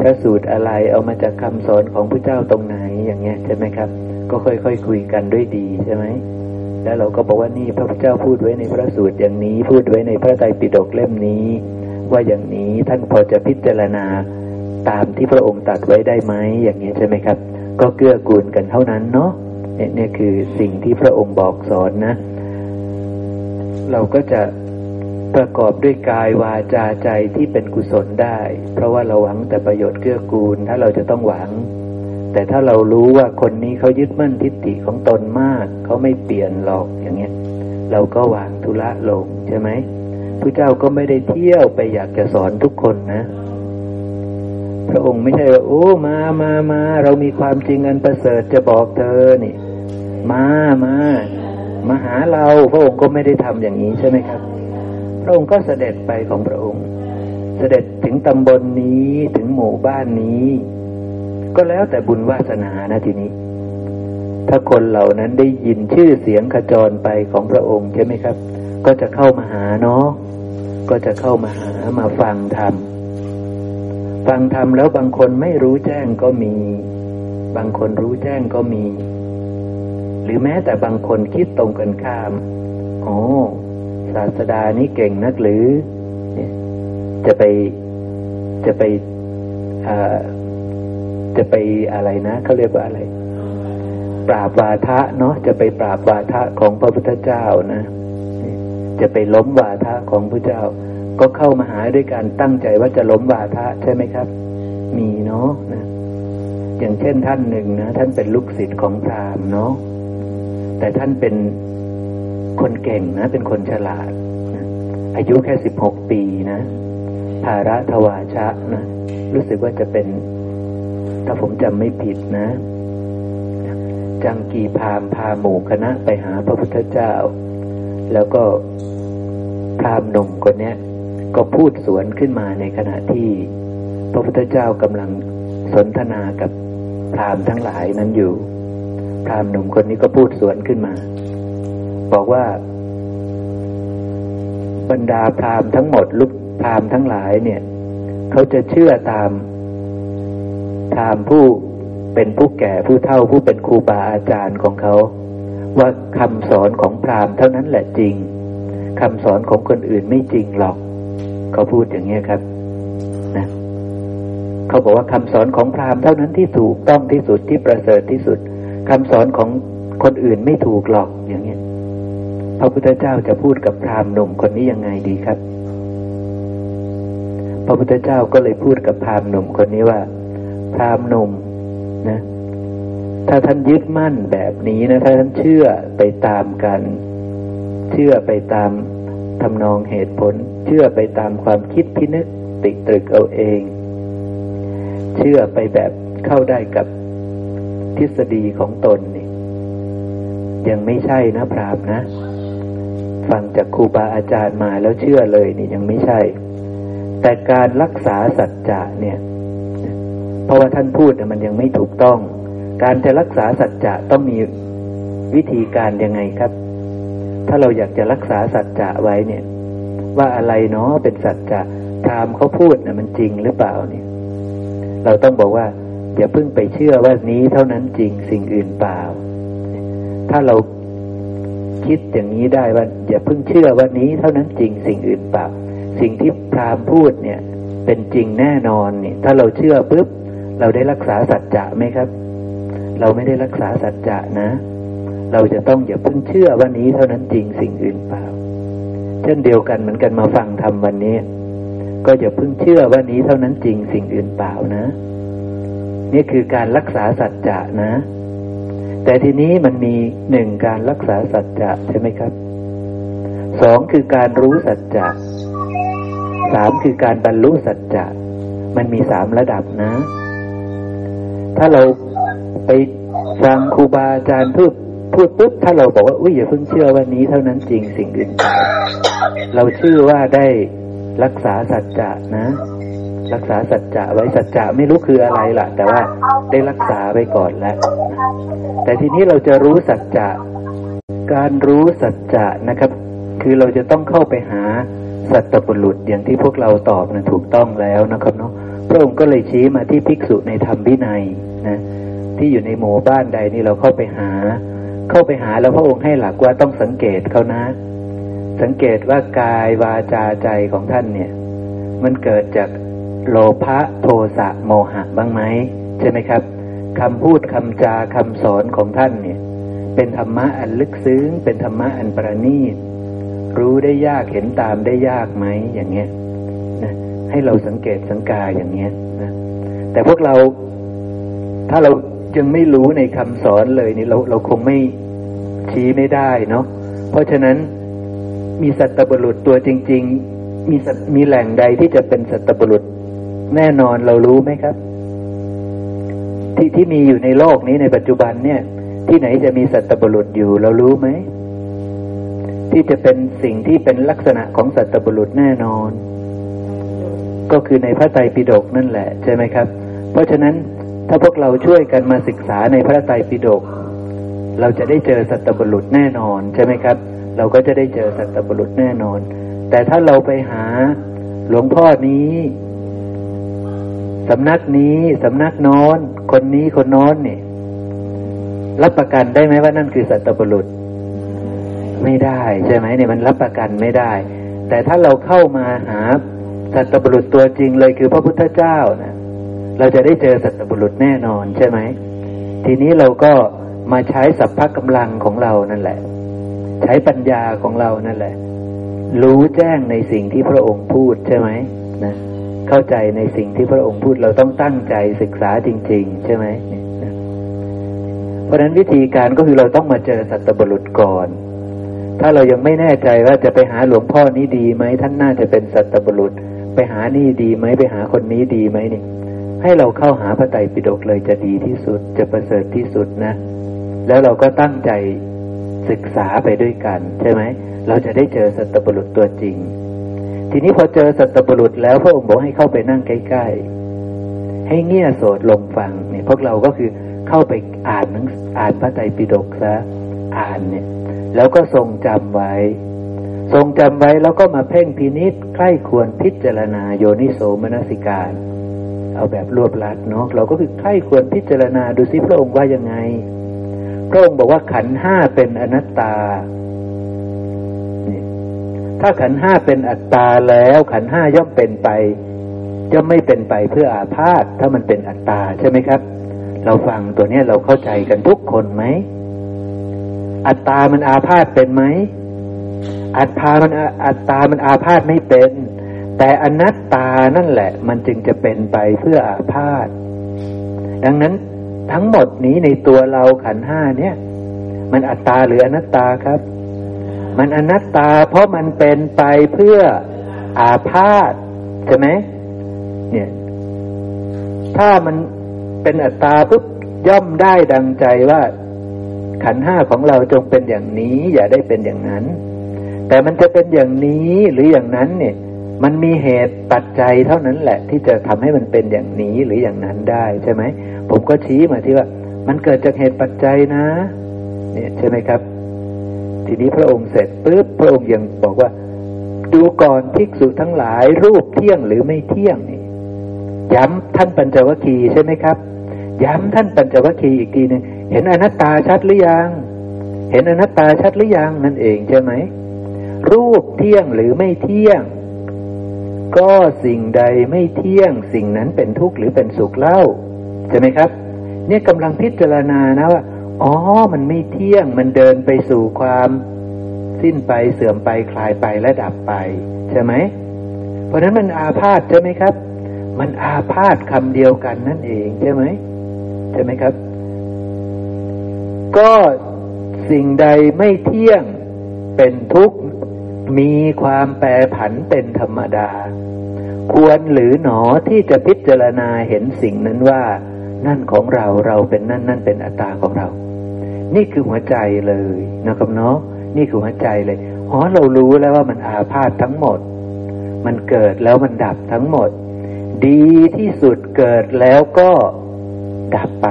พระสูตรอะไร เอามาจากคำสอนของพระเจ้าตรงไหนอย่างเงี้ยใช่ไหมครับ ก็ค่อยๆคคุยกันด้วยดีใช่ไหมแล้วเราก็บอกว่านี่พระพุทธเจ้าพูดไว้ในพระสูตรอย่างนี้ พูดไว้ในพระไตรปิฎกเล่มนี้ ว่าอย่างนี้ท่านพอจะพิจารณาตามที่พระองค์ตัดไว้ได้ไหมอย่างนี้ใช่ไหมครับ ก็เกื้อกูลกันเท่านั้นเนาะเนี่ยคือสิ่งที่พระองค์บอกสอนนะ เราก็จะประกอบด้วยกายวาจาใจที่เป็นกุศลได้ เพราะว่าเราหวังแต่ประโยชน์เกื้อกูลถ้าเราจะต้องหวัง แต่ถ้าเรารู้ว่าคนนี้เขายึดมั่นทิฏฐิของตนมากเขาไม่เปลี่ยนหรอกอย่างเงี้ย เราก็วางธุระลงใช่ไหมพระเจ้าก็ไม่ได้เที่ยวไปอยากจะสอนทุกคนนะ พระองค์ไม่ใช่ว่าโอ้มามามาเรามีความจริงอันประเสริฐจะบอกเธอนี่ มามา มาหาเราพระองค์ก็ไม่ได้ทำอย่างนี้ใช่ไหมครับ พระองค์ก็เสด็จไปของพระองค์ เสด็จถึงตำบลนนี้ถึงหมู่บ้านนี้ ก็แล้วแต่บุญวาสนานะทีนี้ ถ้าคนเหล่านั้นได้ยินชื่อเสียงขจรไปของพระองค์ใช่ไหมครับ ก็จะเข้ามาหาเนาะก็จะเข้ามาหามาฟังธรรมฟังธรรมแล้วบางคนไม่รู้แจ้งก็มี บางคนรู้แจ้งก็มี หรือแม้แต่บางคนคิดตรงกันข้าม โอ้ ศาสดานี้เก่งนักหรือ จะไป จะไปจะไปอะไรนะเขาเรียกว่าอะไร ปราบวาทะเนาะ จะไปปราบวาทะของพระพุทธเจ้านะ จะไปล้มวาทะของพระเจ้า ก็เข้ามาหาด้วยการตั้งใจว่าจะล้มวาทะใช่ไหมครับ มีเนาะนะอย่างเช่นท่านหนึ่งนะ ท่านเป็นลูกศิษย์ของพราหมณ์เนาะ แต่ท่านเป็นคนเก่งนะ เป็นคนฉลาดนะอายุแค่สิบหกปีนะภาระทวาชะนะรู้สึกว่าจะเป็น ถ้าผมจำไม่ผิดนะ จังกีพามพาหมู่คณะไปหาพระพุทธเจ้า แล้วก็พรามหนุ่มคนนี้ก็พูดสวนขึ้นมาในขณะที่พระพุทธเจ้ากำลังสนทนากับพรามทั้งหลายนั้นอยู่ พรามหนุ่มคนนี้ก็พูดสวนขึ้นมา บอกว่า บรรดาพรามทั้งหมดลุกพรามทั้งหลายเนี่ย เขาจะเชื่อตามพรามผู้เป็นผู้แก่ผู้เฒ่าผู้เป็นครูบาอาจารย์ของเขา ว่าคำสอนของพรามเท่านั้นแหละจริงคำสอนของคนอื่นไม่จริงหรอก เขาพูดอย่างนี้ครับนะเขาบอกว่าคำสอนของพราหมณ์เท่านั้นที่ถูกต้องที่สุดที่ประเสริฐที่สุด คำสอนของคนอื่นไม่ถูกหรอกอย่างนี้พระพุทธเจ้าจะพูดกับพราหมณ์หนุ่มคนนี้ยังไงดีครับ พระพุทธเจ้าก็เลยพูดกับพราหมณ์หนุ่มคนนี้ว่า พราหมณ์หนุ่มนะ ถ้าท่านยึดมั่นแบบนี้นะ ถ้าท่านเชื่อไปตามกัน เชื่อไปตามทำนองเหตุผล เชื่อไปตามความคิดพินึกติตรึกเอาเอง เชื่อไปแบบเข้าได้กับ ทฤษฎีของตนนี่ยังไม่ใช่นะพรามนะ ฟังจากครูบาอาจารย์มาแล้วเชื่อเลยนี่ยังไม่ใช่ แต่การรักษาสัจจะเนี่ย เพราะว่าท่านพูดมันยังไม่ถูกต้อง การจะรักษาสัจจะต้องมีวิธีการยังไงครับ ถ้าเราอยากจะรักษาสัจจะไว้เนี่ย ว่าอะไรเนาะเป็นสัจจะพรามเขาพูดเนี่ยมันจริงหรือเปล่าเนี่ย เราต้องบอกว่า อย่าเพิ่งไปเชื่อว่านี้เท่านั้นจริงสิ่งอื่นเปล่า ถ้าเราคิดอย่างนี้ได้ว่า อย่าเพิ่งเชื่อว่านี้เท่านั้นจริงสิ่งอื่นเปล่า สิ่งที่พรามพูดเนี่ย เป็นจริงแน่นอนนี่ถ้าเราเชื่อปุ๊บเราได้รักษาสัจจะไหมครับ เราไม่ได้รักษาสัจจะนะ เราจะต้องอย่าเพิ่งเชื่อว่านี้เท่านั้นจริงสิ่งอื่นเปล่า เช่นเดียวกันเหมือนกันมาฟังธรรมวันนี้ ก็อย่าเพิ่งเชื่อว่านี้เท่านั้นจริงสิ่งอื่นเปล่านะ นี่คือการรักษาสัจจะนะ แต่ทีนี้มันมีหนึ่งการรักษาสัจจะใช่ไหมครับสองคือการรู้สัจจะสามคือการบรรลุสัจจะมันมีสามระดับนะ ถ้าเราไปฟังครูบาอาจารย์พูดพูดปุ๊บถ้าเราบอกว่าอุ้ยอย่าเพิ่งเชื่อว่านี้เท่านั้นจริงสิ่งอื่นเปล่าเราชื่อว่าได้รักษาสัจจะนะ รักษาสัจจะไว้สัจจะไม่รู้คืออะไรล่ะ แต่ว่าได้รักษาไว้ก่อนแล้ว แต่ทีนี้เราจะรู้สัจจะ การรู้สัจจะนะครับ คือเราจะต้องเข้าไปหาสัตบุรุษอย่างที่พวกเราตอบนะถูกต้องแล้วนะครับเนาะพระองค์ก็เลยชี้มาที่ภิกษุในธรรมวินัยนะที่อยู่ในหมู่บ้านใดนี่เราเข้าไปหา เข้าไปหาแล้วพระองค์ให้หลักว่าต้องสังเกตเขานะ สังเกตว่ากายวาจาใจของท่านเนี่ย มันเกิดจาก โลภะโทสะโมหะบ้างไหมใช่ไหมครับคำพูดคำจาคำสอนของท่านเนี่ย เป็นธรรมะอันลึกซึ้ง เป็นธรรมะอันประณีต รู้ได้ยากเห็นตามได้ยากไหมอย่างเงี้ยนะให้เราสังเกตสังกาอย่างเงี้ยนะแต่พวกเราถ้าเรายังไม่รู้ในคำสอนเลยนี่เราเราคงไม่ชี้ไม่ได้เนาะเพราะฉะนั้นมีสัตบุรุษตัวจริง ๆ มีมีแหล่งใดที่จะเป็นสัตบุรุษ แน่นอนเรารู้ไหมครับ ที่ที่มีอยู่ในโลกนี้ในปัจจุบันเนี่ย ที่ไหนจะมีสัตบุรุษอยู่ เรารู้ไหม ที่จะเป็นสิ่งที่เป็นลักษณะของสัตบุรุษแน่นอน ก็คือในพระไตรปิฎกนั่นแหละ ใช่ไหมครับ เพราะฉะนั้นถ้าพวกเราช่วยกันมาศึกษาในพระไตรปิฎกเราจะได้เจอสัตบุรุษแน่นอนใช่ไหมครับ เราก็จะได้เจอสัตบุรุษแน่นอน แต่ถ้าเราไปหาหลวงพ่อนี้ สำนักนี้สำนักนอนคนนี้คนนอนเนี่ยรับประกันได้ไหมว่านั่นคือสัตบุรุษ ไม่ได้ใช่ไหมเนี่ยมันรับประกันไม่ได้ แต่ถ้าเราเข้ามาหาสัตบุรุษตัวจริงเลยคือพระพุทธเจ้านะเราจะได้เจอสัตบุรุษแน่นอนใช่ไหมทีนี้เราก็มาใช้สัพพะกำลังของเรานั่นแหละ ใช้ปัญญาของเรานั่นแหละ รู้แจ้งในสิ่งที่พระองค์พูดใช่ไหมนะ เข้าใจในสิ่งที่พระองค์พูดเราต้องตั้งใจศึกษาจริง ๆ ใช่ไหมเพราะฉะนั้นวิธีการก็คือเราต้องมาเจอสัตบุรุษก่อน ถ้าเรายังไม่แน่ใจว่าจะไปหาหลวงพ่อนี้ดีไหมท่านน่าจะเป็นสัตบุรุษ ไปหานี่ดีไหมไปหาคนนี้ดีไหมนี่ให้เราเข้าหาพระไตรปิฎกเลยจะดีที่สุดจะประเสริฐที่สุดนะ แล้วเราก็ตั้งใจศึกษาไปด้วยกัน ใช่ไหม เราจะได้เจอสัตบุรุษตัวจริง ทีนี้พอเจอสัตบุรุษแล้วพระองค์บอกให้เข้าไปนั่งใกล้ๆ ให้เงี่ยโสดลงฟังเนี่ยพวกเราก็คือเข้าไปอ่านหนังอ่านพระไตรปิฎกซะอ่านเนี่ย แล้วก็ทรงจำไว้ ทรงจำไว้แล้วก็มาเพ่งพินิษใคร่ควรพิจารณาโยนิโสมนสิการ เอาแบบรวบลัดเนาะเราก็คือใคร่ควรพิจารณาดูซิพระองค์ว่ายังไง พระองค์บอกว่าขันห้าเป็นอนัตตา ถ้าขันห้าเป็นอัตตาแล้ว ขันห้าย่อมเป็นไปจะไม่เป็นไปเพื่ออาพาธถ้ามันเป็นอัตตาใช่ไหมครับ เราฟังตัวนี้เราเข้าใจกันทุกคนไหมอัตตามันอาพาธเป็นไหมอัตตามันอัตตามันอาพาธไม่เป็น แต่อนัตตานั่นแหละ มันจึงจะเป็นไปเพื่ออาพาธดังนั้นทั้งหมดนี้ในตัวเราขันห้าเนี่ย มันอัตตาหรืออนัตตาครับ มันอนัตตา เพราะมันเป็นไปเพื่ออาพาธใช่ไหมเนี่ย ถ้ามันเป็นอัตตาปุ๊บย่อมได้ดังใจว่า ขันห้าของเราจงเป็นอย่างนี้ อย่าได้เป็นอย่างนั้น แต่มันจะเป็นอย่างนี้หรืออย่างนั้นเนี่ย มันมีเหตุปัจจัยเท่านั้นแหละ ที่จะทำให้มันเป็นอย่างนี้หรืออย่างนั้นได้ใช่ไหมผมก็ชี้มาที่ว่า มันเกิดจากเหตุปัจจัยนะ เนี่ยใช่ไหมครับ ทีนี้พระองค์เสร็จปุ๊บพระองค์ยังบอกว่า ดูก่อนภิกษุทั้งหลายรูปเที่ยงหรือไม่เที่ยงนี่ย้ำท่านปัญจวัคคีย์ใช่ไหมครับ ย้ำท่านปัญจวัคคีย์อีกทีหนึ่งเห็นอนัตตาชัดหรือยัง เห็นอนัตตาชัดหรือยังนั่นเองใช่ไหมรูปเที่ยงหรือไม่เที่ยง ก็สิ่งใดไม่เที่ยง สิ่งนั้นเป็นทุกข์หรือเป็นสุขเล่าใช่ไหมครับ เนี่ยกำลังพิจารณานะว่า อ๋อ มันไม่เที่ยง มันเดินไปสู่ความสิ้นไปเสื่อมไปคลายไปและดับไป ใช่ไหม เพราะนั้นมันอาพาธใช่ไหมครับ มันอาพาธคำเดียวกันนั่นเองใช่ไหมใช่ไหมครับ ก็สิ่งใดไม่เที่ยงเป็นทุกข์มีความแปรผันเป็นธรรมดา ควรหรือหนอที่จะพิจารณาเห็นสิ่งนั้นว่า นั่นของเราเราเป็นนั่นนั่นเป็นอัตตาของเรา นี่คือหัวใจเลยนะครับเนาะนี่คือหัวใจเลยอ๋อเรารู้แล้วว่ามันอาพาธทั้งหมด มันเกิดแล้วมันดับทั้งหมด ดีที่สุดเกิดแล้วก็ดับไป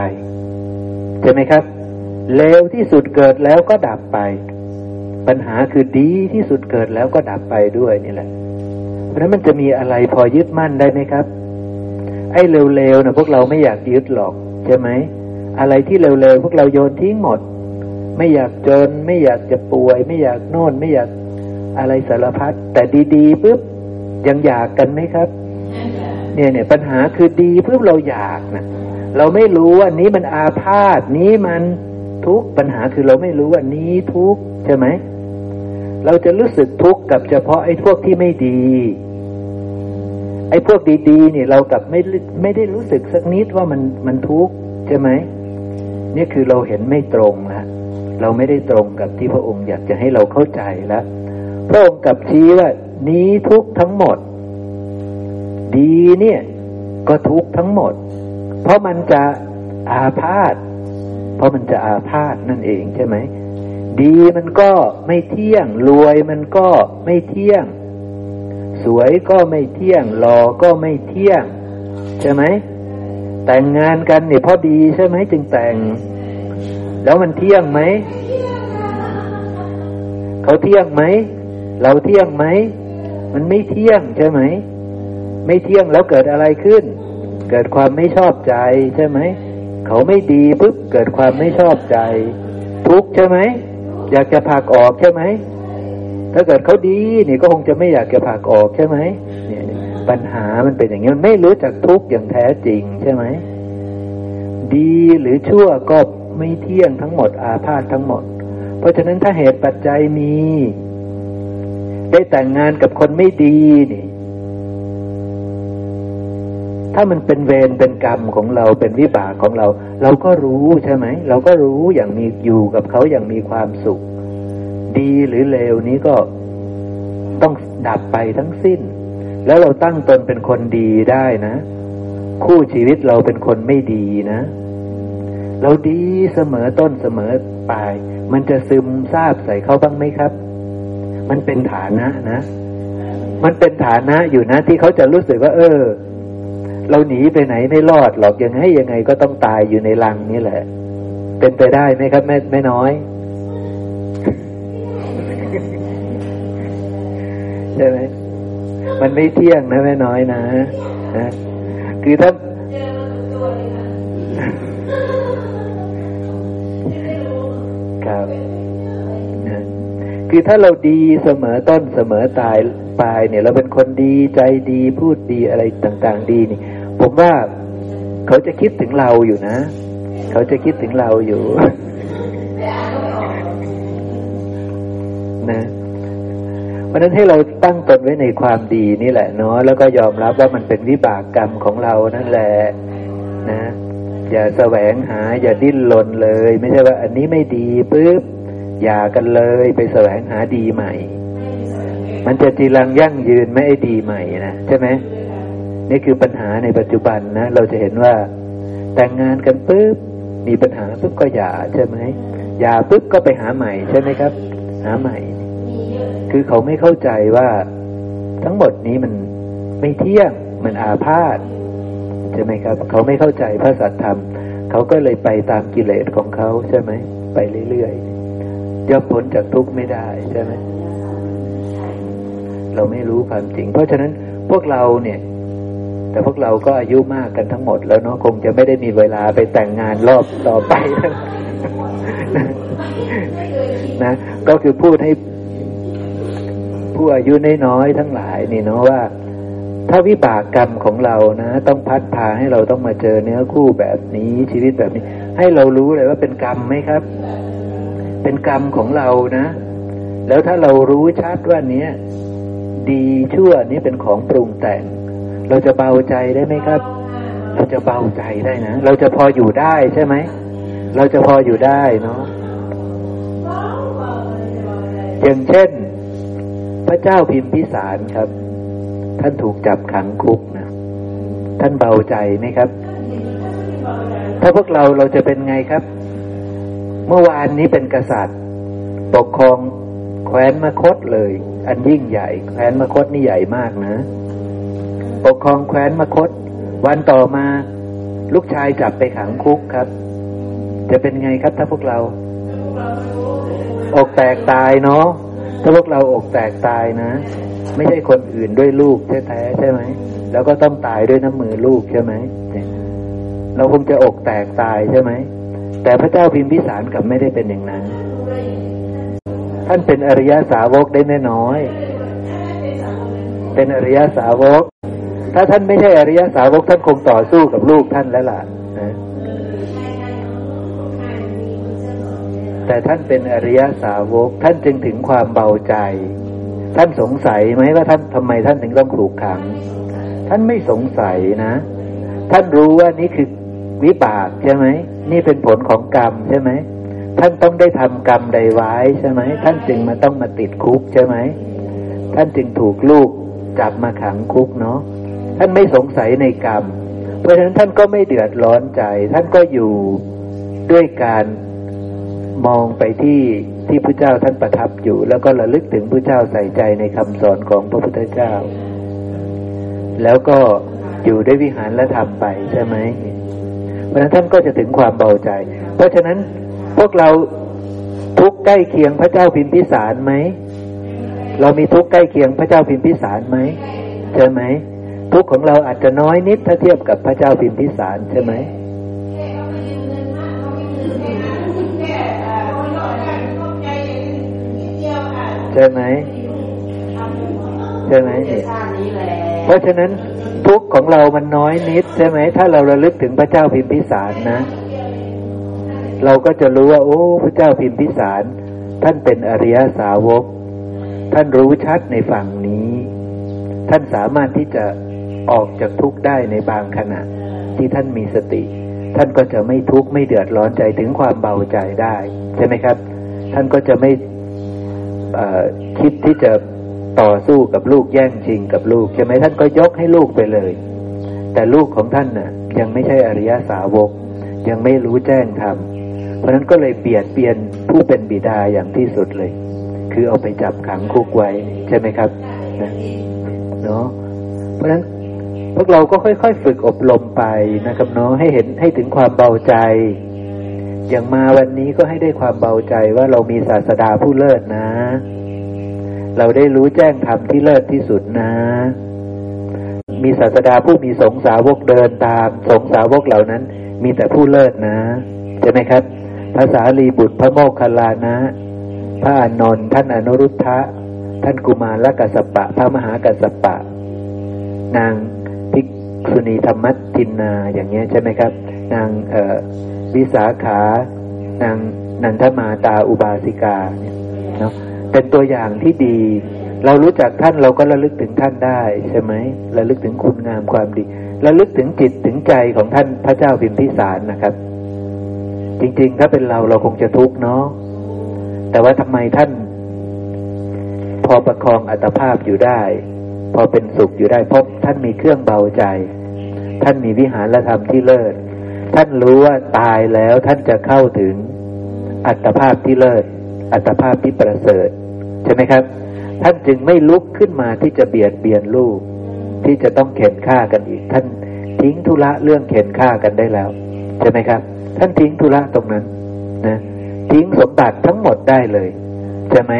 ใช่ไหมครับเลวที่สุดเกิดแล้วก็ดับไป ปัญหาคือดีที่สุดเกิดแล้วก็ดับไปด้วยนี่แหละ เพราะนั้นมันจะมีอะไรพอยึดมั่นได้ไหมครับ ไอ้เร็วๆนะพวกเราไม่อยากยึดหรอกใช่ไหม อะไรที่เร็วๆพวกเราโยนทิ้งหมด ไม่อยากจน ไม่อยากจะป่วย ไม่อยากโน่น ไม่อยากอะไรสารพัดแต่ดีๆปุ๊บยังอยากกันไหมครับ เนี่ยเนี่ยปัญหาคือดีปุ๊บเราอยากนะเราไม่รู้ว่านี้มันอาพาธนี้มันทุกปัญหาคือเราไม่รู้ว่านี้ทุกใช่ไหมเราจะรู้สึกทุกข์กับเฉพาะไอ้พวกที่ไม่ดี ไอ้พวกดีๆเนี่ยเรากับไม่ไม่ได้รู้สึกสักนิดว่ามันมันทุกข์ใช่ไหม นี่คือเราเห็นไม่ตรงแล้วเราไม่ได้ตรงกับที่พระองค์อยากจะให้เราเข้าใจแล้วพระองค์กับชี้ว่า นี้ทุกทั้งหมด ดีเนี่ย ก็ทุกทั้งหมด เพราะมันจะอาพาธเพราะมันจะอาพาธนั่นเองใช่ไหมดีมันก็ไม่เที่ยง รวยมันก็ไม่เที่ยง สวยก็ไม่เที่ยงหล่อก็ไม่เที่ยง ใช่ไหม แต่งงานกันเนี่ยพอดีใช่ไหมจึงแต่ง แล้วมันเที่ยงไหมเขาเที่ยงไหมเราเที่ยงไหมมันไม่เที่ยงใช่ไหมไม่เที่ยงแล้วเกิดอะไรขึ้น เกิดความไม่ชอบใจใช่ไหมเขาไม่ดีปุ๊บเกิดความไม่ชอบใจ ทุกใช่ไหมอยากจะผากออกใช่ไหมถ้าเกิดเขาดีนี่ก็คงจะไม่อยากจะผากออกใช่ไหม ปัญหามันเป็นอย่างนี้มันไม่รู้จักทุกข์อย่างแท้จริงใช่ไหม ดีหรือชั่วก็ไม่เที่ยงทั้งหมดอาพาธทั้งหมด เพราะฉะนั้นถ้าเหตุปัจจัยมี ได้แต่งงานกับคนไม่ดีนี่ ถ้ามันเป็นเวรเป็นกรรมของเราเป็นวิบากของเรา เราก็รู้ใช่ไหม เราก็รู้อย่างมีอยู่กับเขาอย่างมีความสุข ดีหรือเลวนี้ก็ต้องดับไปทั้งสิ้น แล้วเราตั้งตนเป็นคนดีได้นะ คู่ชีวิตเราเป็นคนไม่ดีนะ เราดีเสมอต้นเสมอปลาย มันจะซึมซาบใส่เขาบ้างไหมครับ มันเป็นฐานะนะ มันเป็นฐานะอยู่นะที่เขาจะรู้สึกว่า เออ เราหนีไปไหนไม่รอดหรอกยังไงยังไงก็ต้องตายอยู่ในรังนี่แหละ เป็นไปได้ไหมครับแม่แม่น้อยใช่ไหม มันไม่เที่ยงนะแม่น้อยนะนะคือถ้าครับนะคือถ้าเราดีเสมอต้นเสมอตายปลายเนี่ย เราเป็นคนดีใจดีพูดดีอะไรต่างๆ ดีนี่ ผมว่าเขาจะคิดถึงเราอยู่นะ เขาจะคิดถึงเราอยู่ นะ เพราะนั้นให้เราตั้งตนไว้ในความดีนี่แหละเนาะแล้วก็ยอมรับว่ามันเป็นวิบากกรรมของเรานั่นแหละนะ อย่าแสวงหา อย่าดิ้นรนเลย ไม่ใช่ว่า อันนี้ไม่ดีปุ๊บอย่ากันเลยไปแสวงหาดีใหม่ มันจะจีรังยั่งยืนไม่ไอ้ดีใหม่นะใช่ไหมนี่คือปัญหาในปัจจุบันนะ เราจะเห็นว่า แต่งงานกันปุ๊บมีปัญหาปุ๊บก็หย่าใช่ไหมหย่าปุ๊บก็ไปหาใหม่ใช่ไหมครับ หาใหม่ คือเขาไม่เข้าใจว่าทั้งหมดนี้มันไม่เที่ยงมันอาพาธใช่ไหมครับ เขาไม่เข้าใจพระสัจธรรม เขาก็เลยไปตามกิเลสของเขาใช่ไหมไปเรื่อยๆย่อมพ้นจากทุกข์ไม่ได้ใช่ไหมเราไม่รู้ความจริง เพราะฉะนั้นพวกเราเนี่ย แต่พวกเราก็อายุมากกันทั้งหมดแล้วเนาะคงจะไม่ได้มีเวลาไปแต่งงานรอบต่อไปนะก็คือพูดให้ ผู้อายุน้อยๆทั้งหลายนี่เนาะว่า ถ้าวิบากกรรมของเรานะ ต้องพัดพาให้เราต้องมาเจอเนื้อคู่แบบนี้ชีวิตแบบนี้ ให้เรารู้เลยว่าเป็นกรรมไหมครับ เป็นกรรมของเรานะ แล้วถ้าเรารู้ชัดว่าเนี้ยดีชั่วนี้เป็นของปรุงแต่ง เราจะเบาใจได้ไหมครับ เราจะเบาใจได้นะ เราจะพออยู่ได้ใช่ไหม เราจะพออยู่ได้เนาะอย่างเช่น พระเจ้าพิมพิสารครับ ท่านถูกจับขังคุกนะ ท่านเบาใจไหมครับ ถ้าพวกเราเราจะเป็นไงครับ เมื่อวานนี้เป็นกษัตริย์ ปกครองแคว้นมคตเลย อันยิ่งใหญ่ แคว้นมคตนี่ใหญ่มากนะ ปกครองแคว้นมคต วันต่อมาลูกชายจับไปขังคุกครับ จะเป็นไงครับถ้าพวกเรา อกแตกตายเนาะ ถ้าพวกเราอกแตกตายนะ ไม่ใช่คนอื่นด้วยลูกแท้ๆใช่ไหมแล้วก็ต้องตายด้วยน้ำมือลูกใช่ไหมเราคงจะอกแตกตายใช่ไหมแต่พระเจ้าพิมพิสารกับไม่ได้เป็นอย่างนั้น ท่านเป็นอริยสาวกได้แน่น้อย เป็นอริยสาวก ถ้าท่านไม่ใช่อริยสาวกท่านคงต่อสู้กับลูกท่านแล้วล่ะ แต่ท่านเป็นอริยสาวก ท่านจึงถึงความเบาใจ ท่านสงสัยไหมว่าท่านทำไมท่านถึงต้องถูกขัง ท่านไม่สงสัยนะ ท่านรู้ว่านี่คือวิบากใช่ไหมนี่เป็นผลของกรรมใช่ไหมท่านต้องได้ทำกรรมใดไว้ใช่ไหมท่านจึงมาต้องมาติดคุกใช่ไหมท่านจึงถูกลูกจับมาขังคุกเนาะท่านไม่สงสัยในกรรม เพราะฉะนั้นท่านก็ไม่เดือดร้อนใจ ท่านก็อยู่ด้วยการ มองไปที่ที่พระเจ้าท่านประทับอยู่ แล้วก็ระลึกถึงพระเจ้าใส่ใจในคำสอนของพระพุทธเจ้า แล้วก็อยู่ด้วยวิหารและทำไปใช่ไหมเพราะฉะนั้นท่านก็จะถึงความเบาใจ เพราะฉะนั้นพวกเราทุกใกล้เคียงพระเจ้าพิมพิสารไหมเรามีทุกใกล้เคียงพระเจ้าพิมพิสารไหมใช่ไหมทุกของเราอาจจะน้อยนิดถ้าเทียบกับพระเจ้าพิมพิสารใช่ไหม ช่ไหมใช่ไหมเพราะฉะนั้นทุกของเรามันน้อยนิดใช่ไหม ถ้าเราระลึกถึงพระเจ้าพิมพิสารนะ เราก็จะรู้ว่า โอ้พระเจ้าพิมพิสาร ท่านเป็นอริยสาวก ท่านรู้ชัดในฝั่งนี้ ท่านสามารถที่จะออกจากทุกข์ได้ในบางขณะ ที่ท่านมีสติ ท่านก็จะไม่ทุกข์ไม่เดือดร้อนใจถึงความเบาใจได้ ใช่ไหมครับ ท่านก็จะไม่ คิดที่จะต่อสู้กับลูกแย่งชิงกับลูกใช่ไหมท่านก็ยกให้ลูกไปเลย แต่ลูกของท่านน่ะ ยังไม่ใช่อริยสาวก ยังไม่รู้แจ้งธรรมเพราะนั้นก็เลยเปลี่ยนเปลี่ยนผู้เป็นบิดาอย่างที่สุดเลย คือเอาไปจับขังคุกไว้ ใช่ไหมครับนะเนาะเพราะฉะนั้นพวกเราก็ค่อย ๆ ฝึกอบรมไปนะครับเนาะให้เห็นให้ถึงความเบาใจ อย่างมาวันนี้ก็ให้ได้ความเบาใจว่าเรามีศาสดาผู้เลิศนะ เราได้รู้แจ้งธรรมที่เลิศที่สุดนะ มีศาสดาผู้มีสงสาวกเดินตาม สงสาวกเหล่านั้น มีแต่ผู้เลิศนะใช่ไหมครับภาษาลีบุตรพระโมคคัลลานะ พระอนนท์ท่านอนุรุทธะ ท่านกุมารละกัสปะ พระมหากัสปะ นางภิกษุณีธรรมัตินนาอย่างเงี้ยใช่ไหมครับ นางเอ่อ วิสาขานางนันทมาตาอุบาสิกาเนี่ยเนาะเป็นตัวอย่างที่ดี เรารู้จักท่านเราก็ระลึกถึงท่านได้ใช่ไหมระลึกถึงคุณงามความดีระลึกถึงจิตถึงใจของท่านพระเจ้าพิมพิสารนะครับ จริงๆ ถ้าเป็นเราเราคงจะทุกข์เนาะแต่ว่าทำไมท่าน พอประคองอัตภาพอยู่ได้ พอเป็นสุขอยู่ได้เพราะท่านมีเครื่องเบาใจ ท่านมีวิหารธรรมที่เลิศ ท่านรู้ว่าตายแล้วท่านจะเข้าถึงอัตภาพที่เลิศ อัตภาพที่ประเสริฐ ใช่ไหมครับ ท่านจึงไม่ลุกขึ้นมาที่จะเบียดเบียนลูก ที่จะต้องเข็นฆ่ากันอีก ท่านทิ้งธุระเรื่องเข็นฆ่ากันได้แล้ว ใช่ไหมครับ ท่านทิ้งธุระตรงนั้นนะทิ้งสมบัติทั้งหมดได้เลยใช่ไหม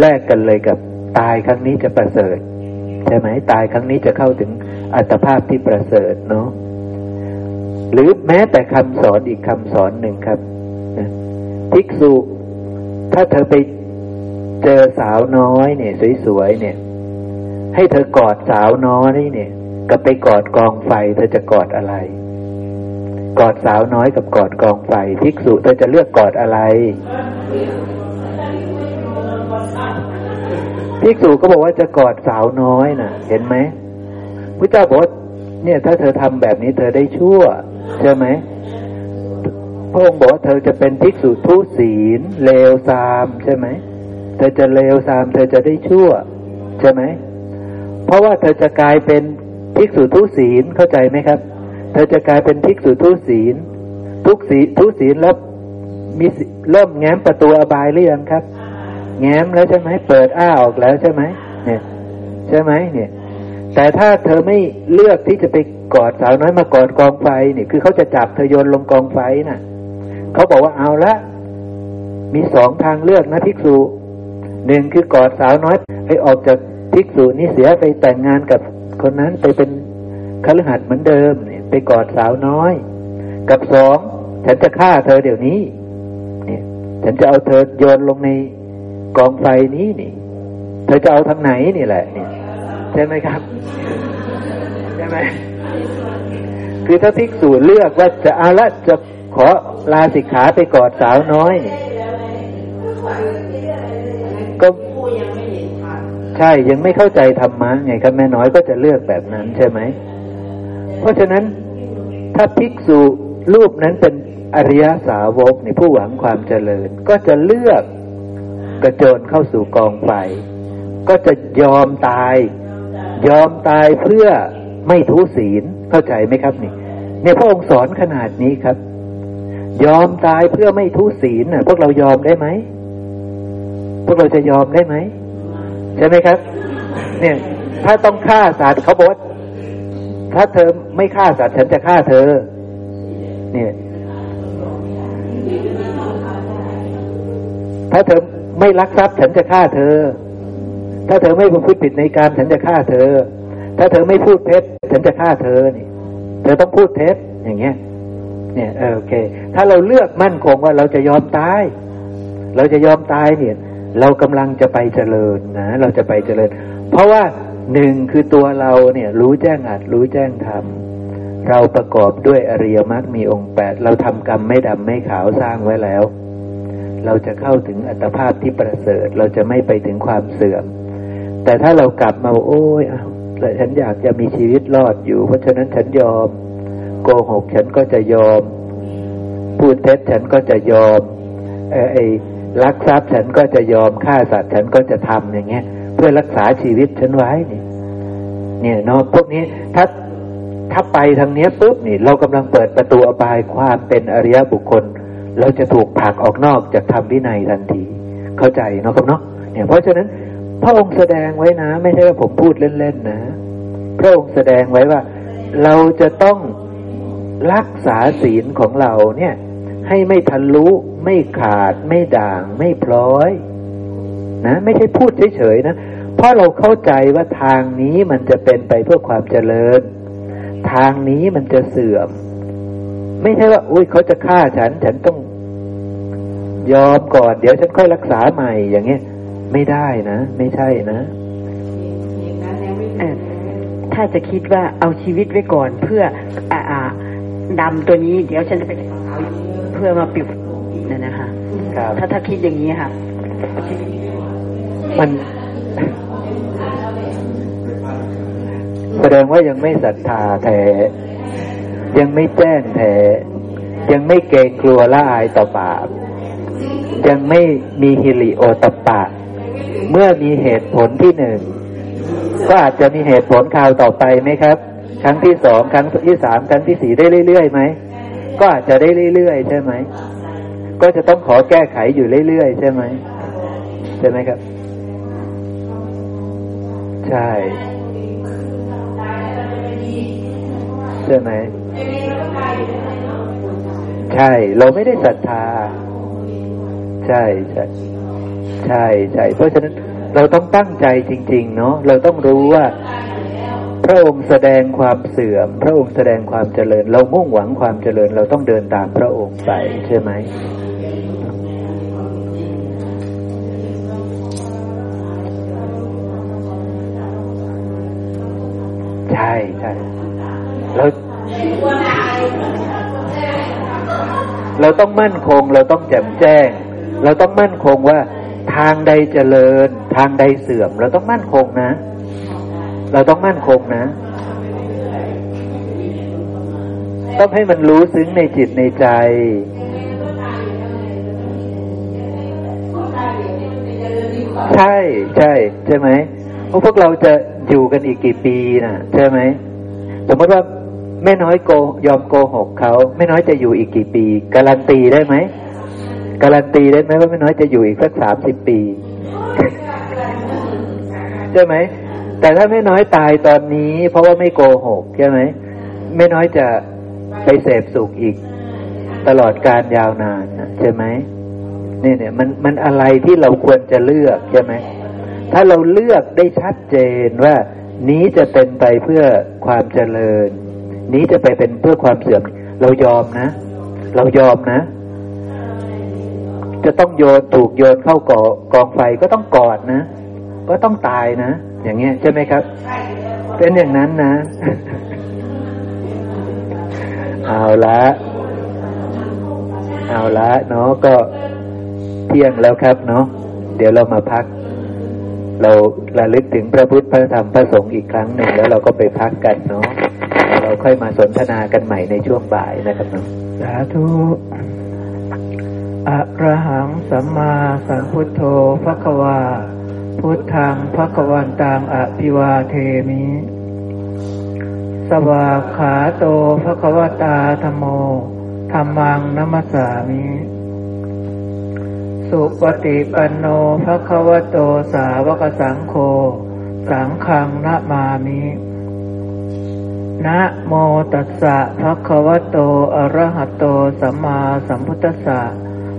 แลกกันเลยกับตายครั้งนี้จะประเสริฐ ใช่ไหมตายครั้งนี้จะเข้าถึงอัตภาพที่ประเสริฐเนาะ หรือแม้แต่คำสอนอีกคำสอนหนึ่งครับนะภิกษุ ถ้าเธอไปเจอสาวน้อยเนี่ย สวยๆเนี่ย ให้เธอกอดสาวน้อยนี่เนี่ย กับไปกอดกองไฟ เธอจะกอดอะไร กอดสาวน้อยกับกอดกองไฟ ภิกษุเธอจะเลือกกอดอะไรภิกษุก็บอกว่าจะกอดสาวน้อยนะ่ะ เห็นไหมพระเจ้าบอกว่าเนี่ย ถ้าเธอทำแบบนี้เธอได้ชั่ว ใช่ไหมพระองค์บอกว่าเธอจะเป็นภิกษุทุศีลเลวทรามใช่ไหมเธอจะเลวทราม เธอจะได้ชั่ว ใช่ไหมเพราะว่าเธอจะกลายเป็นภิกษุทุศีลเข้าใจไหมครับ เธอจะกลายเป็นภิกษุทุศีล ทุกศีทุศีลแล้วมีเริ่มแง้มประตูอบายหรือยังครับ แง้มแล้วใช่ไหมเปิดอ้าออกแล้วใช่ไหมเนี่ย ใช่ไหมเนี่ย แต่ถ้าเธอไม่เลือกที่จะไป กอดสาวน้อยมากอดกองไฟนี่คือเขาจะจับเธอโยนลงกองไฟน่ะเขาบอกว่าเอาละ มีสองทางเลือกนะภิกษุหนึ่งคือกอดสาวน้อยไปออกจากภิกษุนี่เสียไปแต่งงานกับคนนั้นไปเป็นคฤหัสถ์เหมือนเดิมเนี่ยไปกอดสาวน้อย กับสองฉันจะฆ่าเธอเดี๋ยวนี้เนี่ยฉันจะเอาเธอโยนลงในกองไฟนี้นี่ เธอจะเอาทางไหนนี่แหละเนี่ยใช่ไหมครับ ใช่ไหม คือถ้าภิกษุเลือกว่าจะเอาละจะขอลาสิกขาไปกอดสาวน้อยนี่ก็ใช่ยังไม่เข้าใจธรรมะไงครับแม่น้อยก็จะเลือกแบบนั้นใช่ไหม เพราะฉะนั้นถ้าภิกษุรูปนั้นเป็นอริยสาวกในผู้หวังความเจริญ ก็จะเลือกกระโจนเข้าสู่กองไฟ ก็จะยอมตาย ยอมตายเพื่อไม่ทุศีล เข้าใจไหมครับนี่เนี่ยพระองค์สอนขนาดนี้ครับ ยอมตายเพื่อไม่ทุศีลน่ะ พวกเรายอมได้ไหมพวกเราจะยอมได้ไหมใช่ไหมครับ เนี่ย ถ้าต้องฆ่าสัตว์เขาบอกว่าถ้าเธอไม่ฆ่าสัตว์ฉันจะฆ่าเธอ เนี่ย ถ้าเธอไม่ลักทรัพย์ฉันจะฆ่าเธอ ถ้าเธอไม่พูดผิดในการฉันจะฆ่าเธอ ถ้าเธอไม่พูดเท็จฉันจะฆ่าเธอนี่เธอต้องพูดเท็จอย่างเงี้ย เนี่ยโอเค ถ้าเราเลือกมั่นคงว่าเราจะยอมตาย เราจะยอมตายเนี่ย เรากำลังจะไปเจริญนะเราจะไปเจริญ เพราะว่าหนึ่งคือตัวเราเนี่ย รู้แจ้งอัดรู้แจ้งทำเราประกอบด้วยอริยมรรคมีองค์แปดเราทำกรรมไม่ดำไม่ขาวสร้างไว้แล้ว เราจะเข้าถึงอัตภาพที่ประเสริฐ เราจะไม่ไปถึงความเสื่อม แต่ถ้าเรากลับมาโอ้ยอ้าว แต่ฉันอยากจะมีชีวิตรอดอยู่ เพราะฉะนั้นฉันยอม โกหกฉันก็จะยอม พูดเท็จฉันก็จะยอมไอ้ลักทรัพย์ฉันก็จะยอมฆ่าสัตว์ฉันก็จะทำอย่างเงี้ย เพื่อรักษาชีวิตฉันไว้นี่เนี่ยเนาะพวกนี้ถ้าถ้าไปทางเนี้ยปุ๊บนี่ เรากำลังเปิดประตูอบายความเป็นอริยบุคคล เราจะถูกผลักออกนอกจากธรรมวินัยทันที เข้าใจเนาะครับเนาะเนี่ยเพราะฉะนั้น พระองค์แสดงไว้นะ ไม่ใช่ว่าผมพูดเล่นๆนะ พระองค์แสดงไว้ว่า เราจะต้องรักษาศีลของเราเนี่ย ให้ไม่ทะลุไม่ขาด ไม่ด่าง ไม่พร้อย นะ ไม่ใช่พูดเฉยๆนะเพราะเราเข้าใจว่าทางนี้มันจะเป็นไปเพื่อความเจริญ ทางนี้มันจะเสื่อม ไม่ใช่ว่า อุ้ยเขาจะฆ่าฉัน ฉันต้องยอมก่อน เดี๋ยวฉันค่อยรักษาใหม่อย่างเงี้ย ไม่ได้นะ ไม่ใช่นะถ้าจะคิดว่าเอาชีวิตไว้ก่อนเพื่ออ่าดำตัวนี้ เดี๋ยวฉันจะไปเพื่อมาปิดนั่นนะคะถ้าถ้าคิดอย่างนี้ค่ะ มันแสดงว่ายังไม่ศรัทธาแท้ยังไม่แจ้งแท้ยังไม่เกรงกลัวละอายต่อบาปยังไม่มีฮิริโอตปะ เมื่อมีเหตุผลที่หนึ่งก็อาจจะมีเหตุผลคราวต่อไปไหมครับ ครั้งที่สองครั้งที่สามครั้งที่สี่ได้เรื่อยๆไหมก็อาจจะได้เรื่อยๆใช่ไหมก็จะต้องขอแก้ไขอยู่เรื่อยๆใช่ไหมใช่ไหมครับ ใช่ใช่ไหมใช่ เราไม่ได้ศรัทธา ใช่ใช่ ใช่ใช่เพราะฉะนั้นเราต้องตั้งใจจริง ๆ เนาะเราต้องรู้ว่า พระองค์แสดงความเสื่อม พระองค์แสดงความเจริญ เรามุ่งหวังความเจริญ เราต้องเดินตามพระองค์ไปใช่ไหมใช่ใช่เราเราต้องมั่นคง เราต้องแจ่มแจ้ง เราต้องมั่นคงว่า ทางใดเจริญ ทางใดเสื่อม เราต้องมั่นคงนะ เราต้องมั่นคงนะ ต้องให้มันรู้ซึ้งในจิตในใจใช่ใช่ใช่ไหมเพราะพวกเราจะอยู่กันอีกกี่ปีนะใช่ไหมสมมติว่าแม่น้อยโกยอมโกหกเขาแม่น้อยจะอยู่อีกกี่ปี การันตีได้ไหม การันตีได้ไหมว่าแม่น้อยจะอยู่อีกสักสามสิบปี ใช่ไหม แต่ถ้าแม่น้อยตายตอนนี้ เพราะว่าไม่โกหกใช่ไหมแม่น้อยจะไปเสพสุขอีก ตลอดการยาวนานใช่ไหมนี่เนี่ยมันมันอะไรที่เราควรจะเลือกใช่ไหมถ้าเราเลือกได้ชัดเจนว่านี้จะเป็นไปเพื่อความเจริญ นี้จะไปเป็นเพื่อความเสื่อม เรายอมนะ เรายอมนะ จะต้องโยนถูกโยนเข้ากอกองไฟก็ต้องกอดนะ ก็ต้องตายนะ อย่างเงี้ยใช่ไหมครับ เป็นอย่างนั้นนะ เอาละ เอาละเนาะก็เที่ยงแล้วครับเนาะเดี๋ยวเรามาพัก เราระลึกถึงพระพุทธพระธรรมพระสงฆ์อีกครั้งหนึ่งแล้วเราก็ไปพักกันเนาะเราค่อยมาสนทนากันใหม่ในช่วงบ่ายนะครับเนาะสาธุ อะระหังสัมมาสัมพุทโธพระวา พุทธังพระกวันตังอภิวาเทมิ สวาขาโตพระกวตาธโมธรรมังนัมสามิ สุปฏิปันโนภะควโตสาวกสังโฆ สังฆังนะมามินะโมตัสสะภะคะวะโต อะระหะโต สัมมาสัมพุทธัสสะ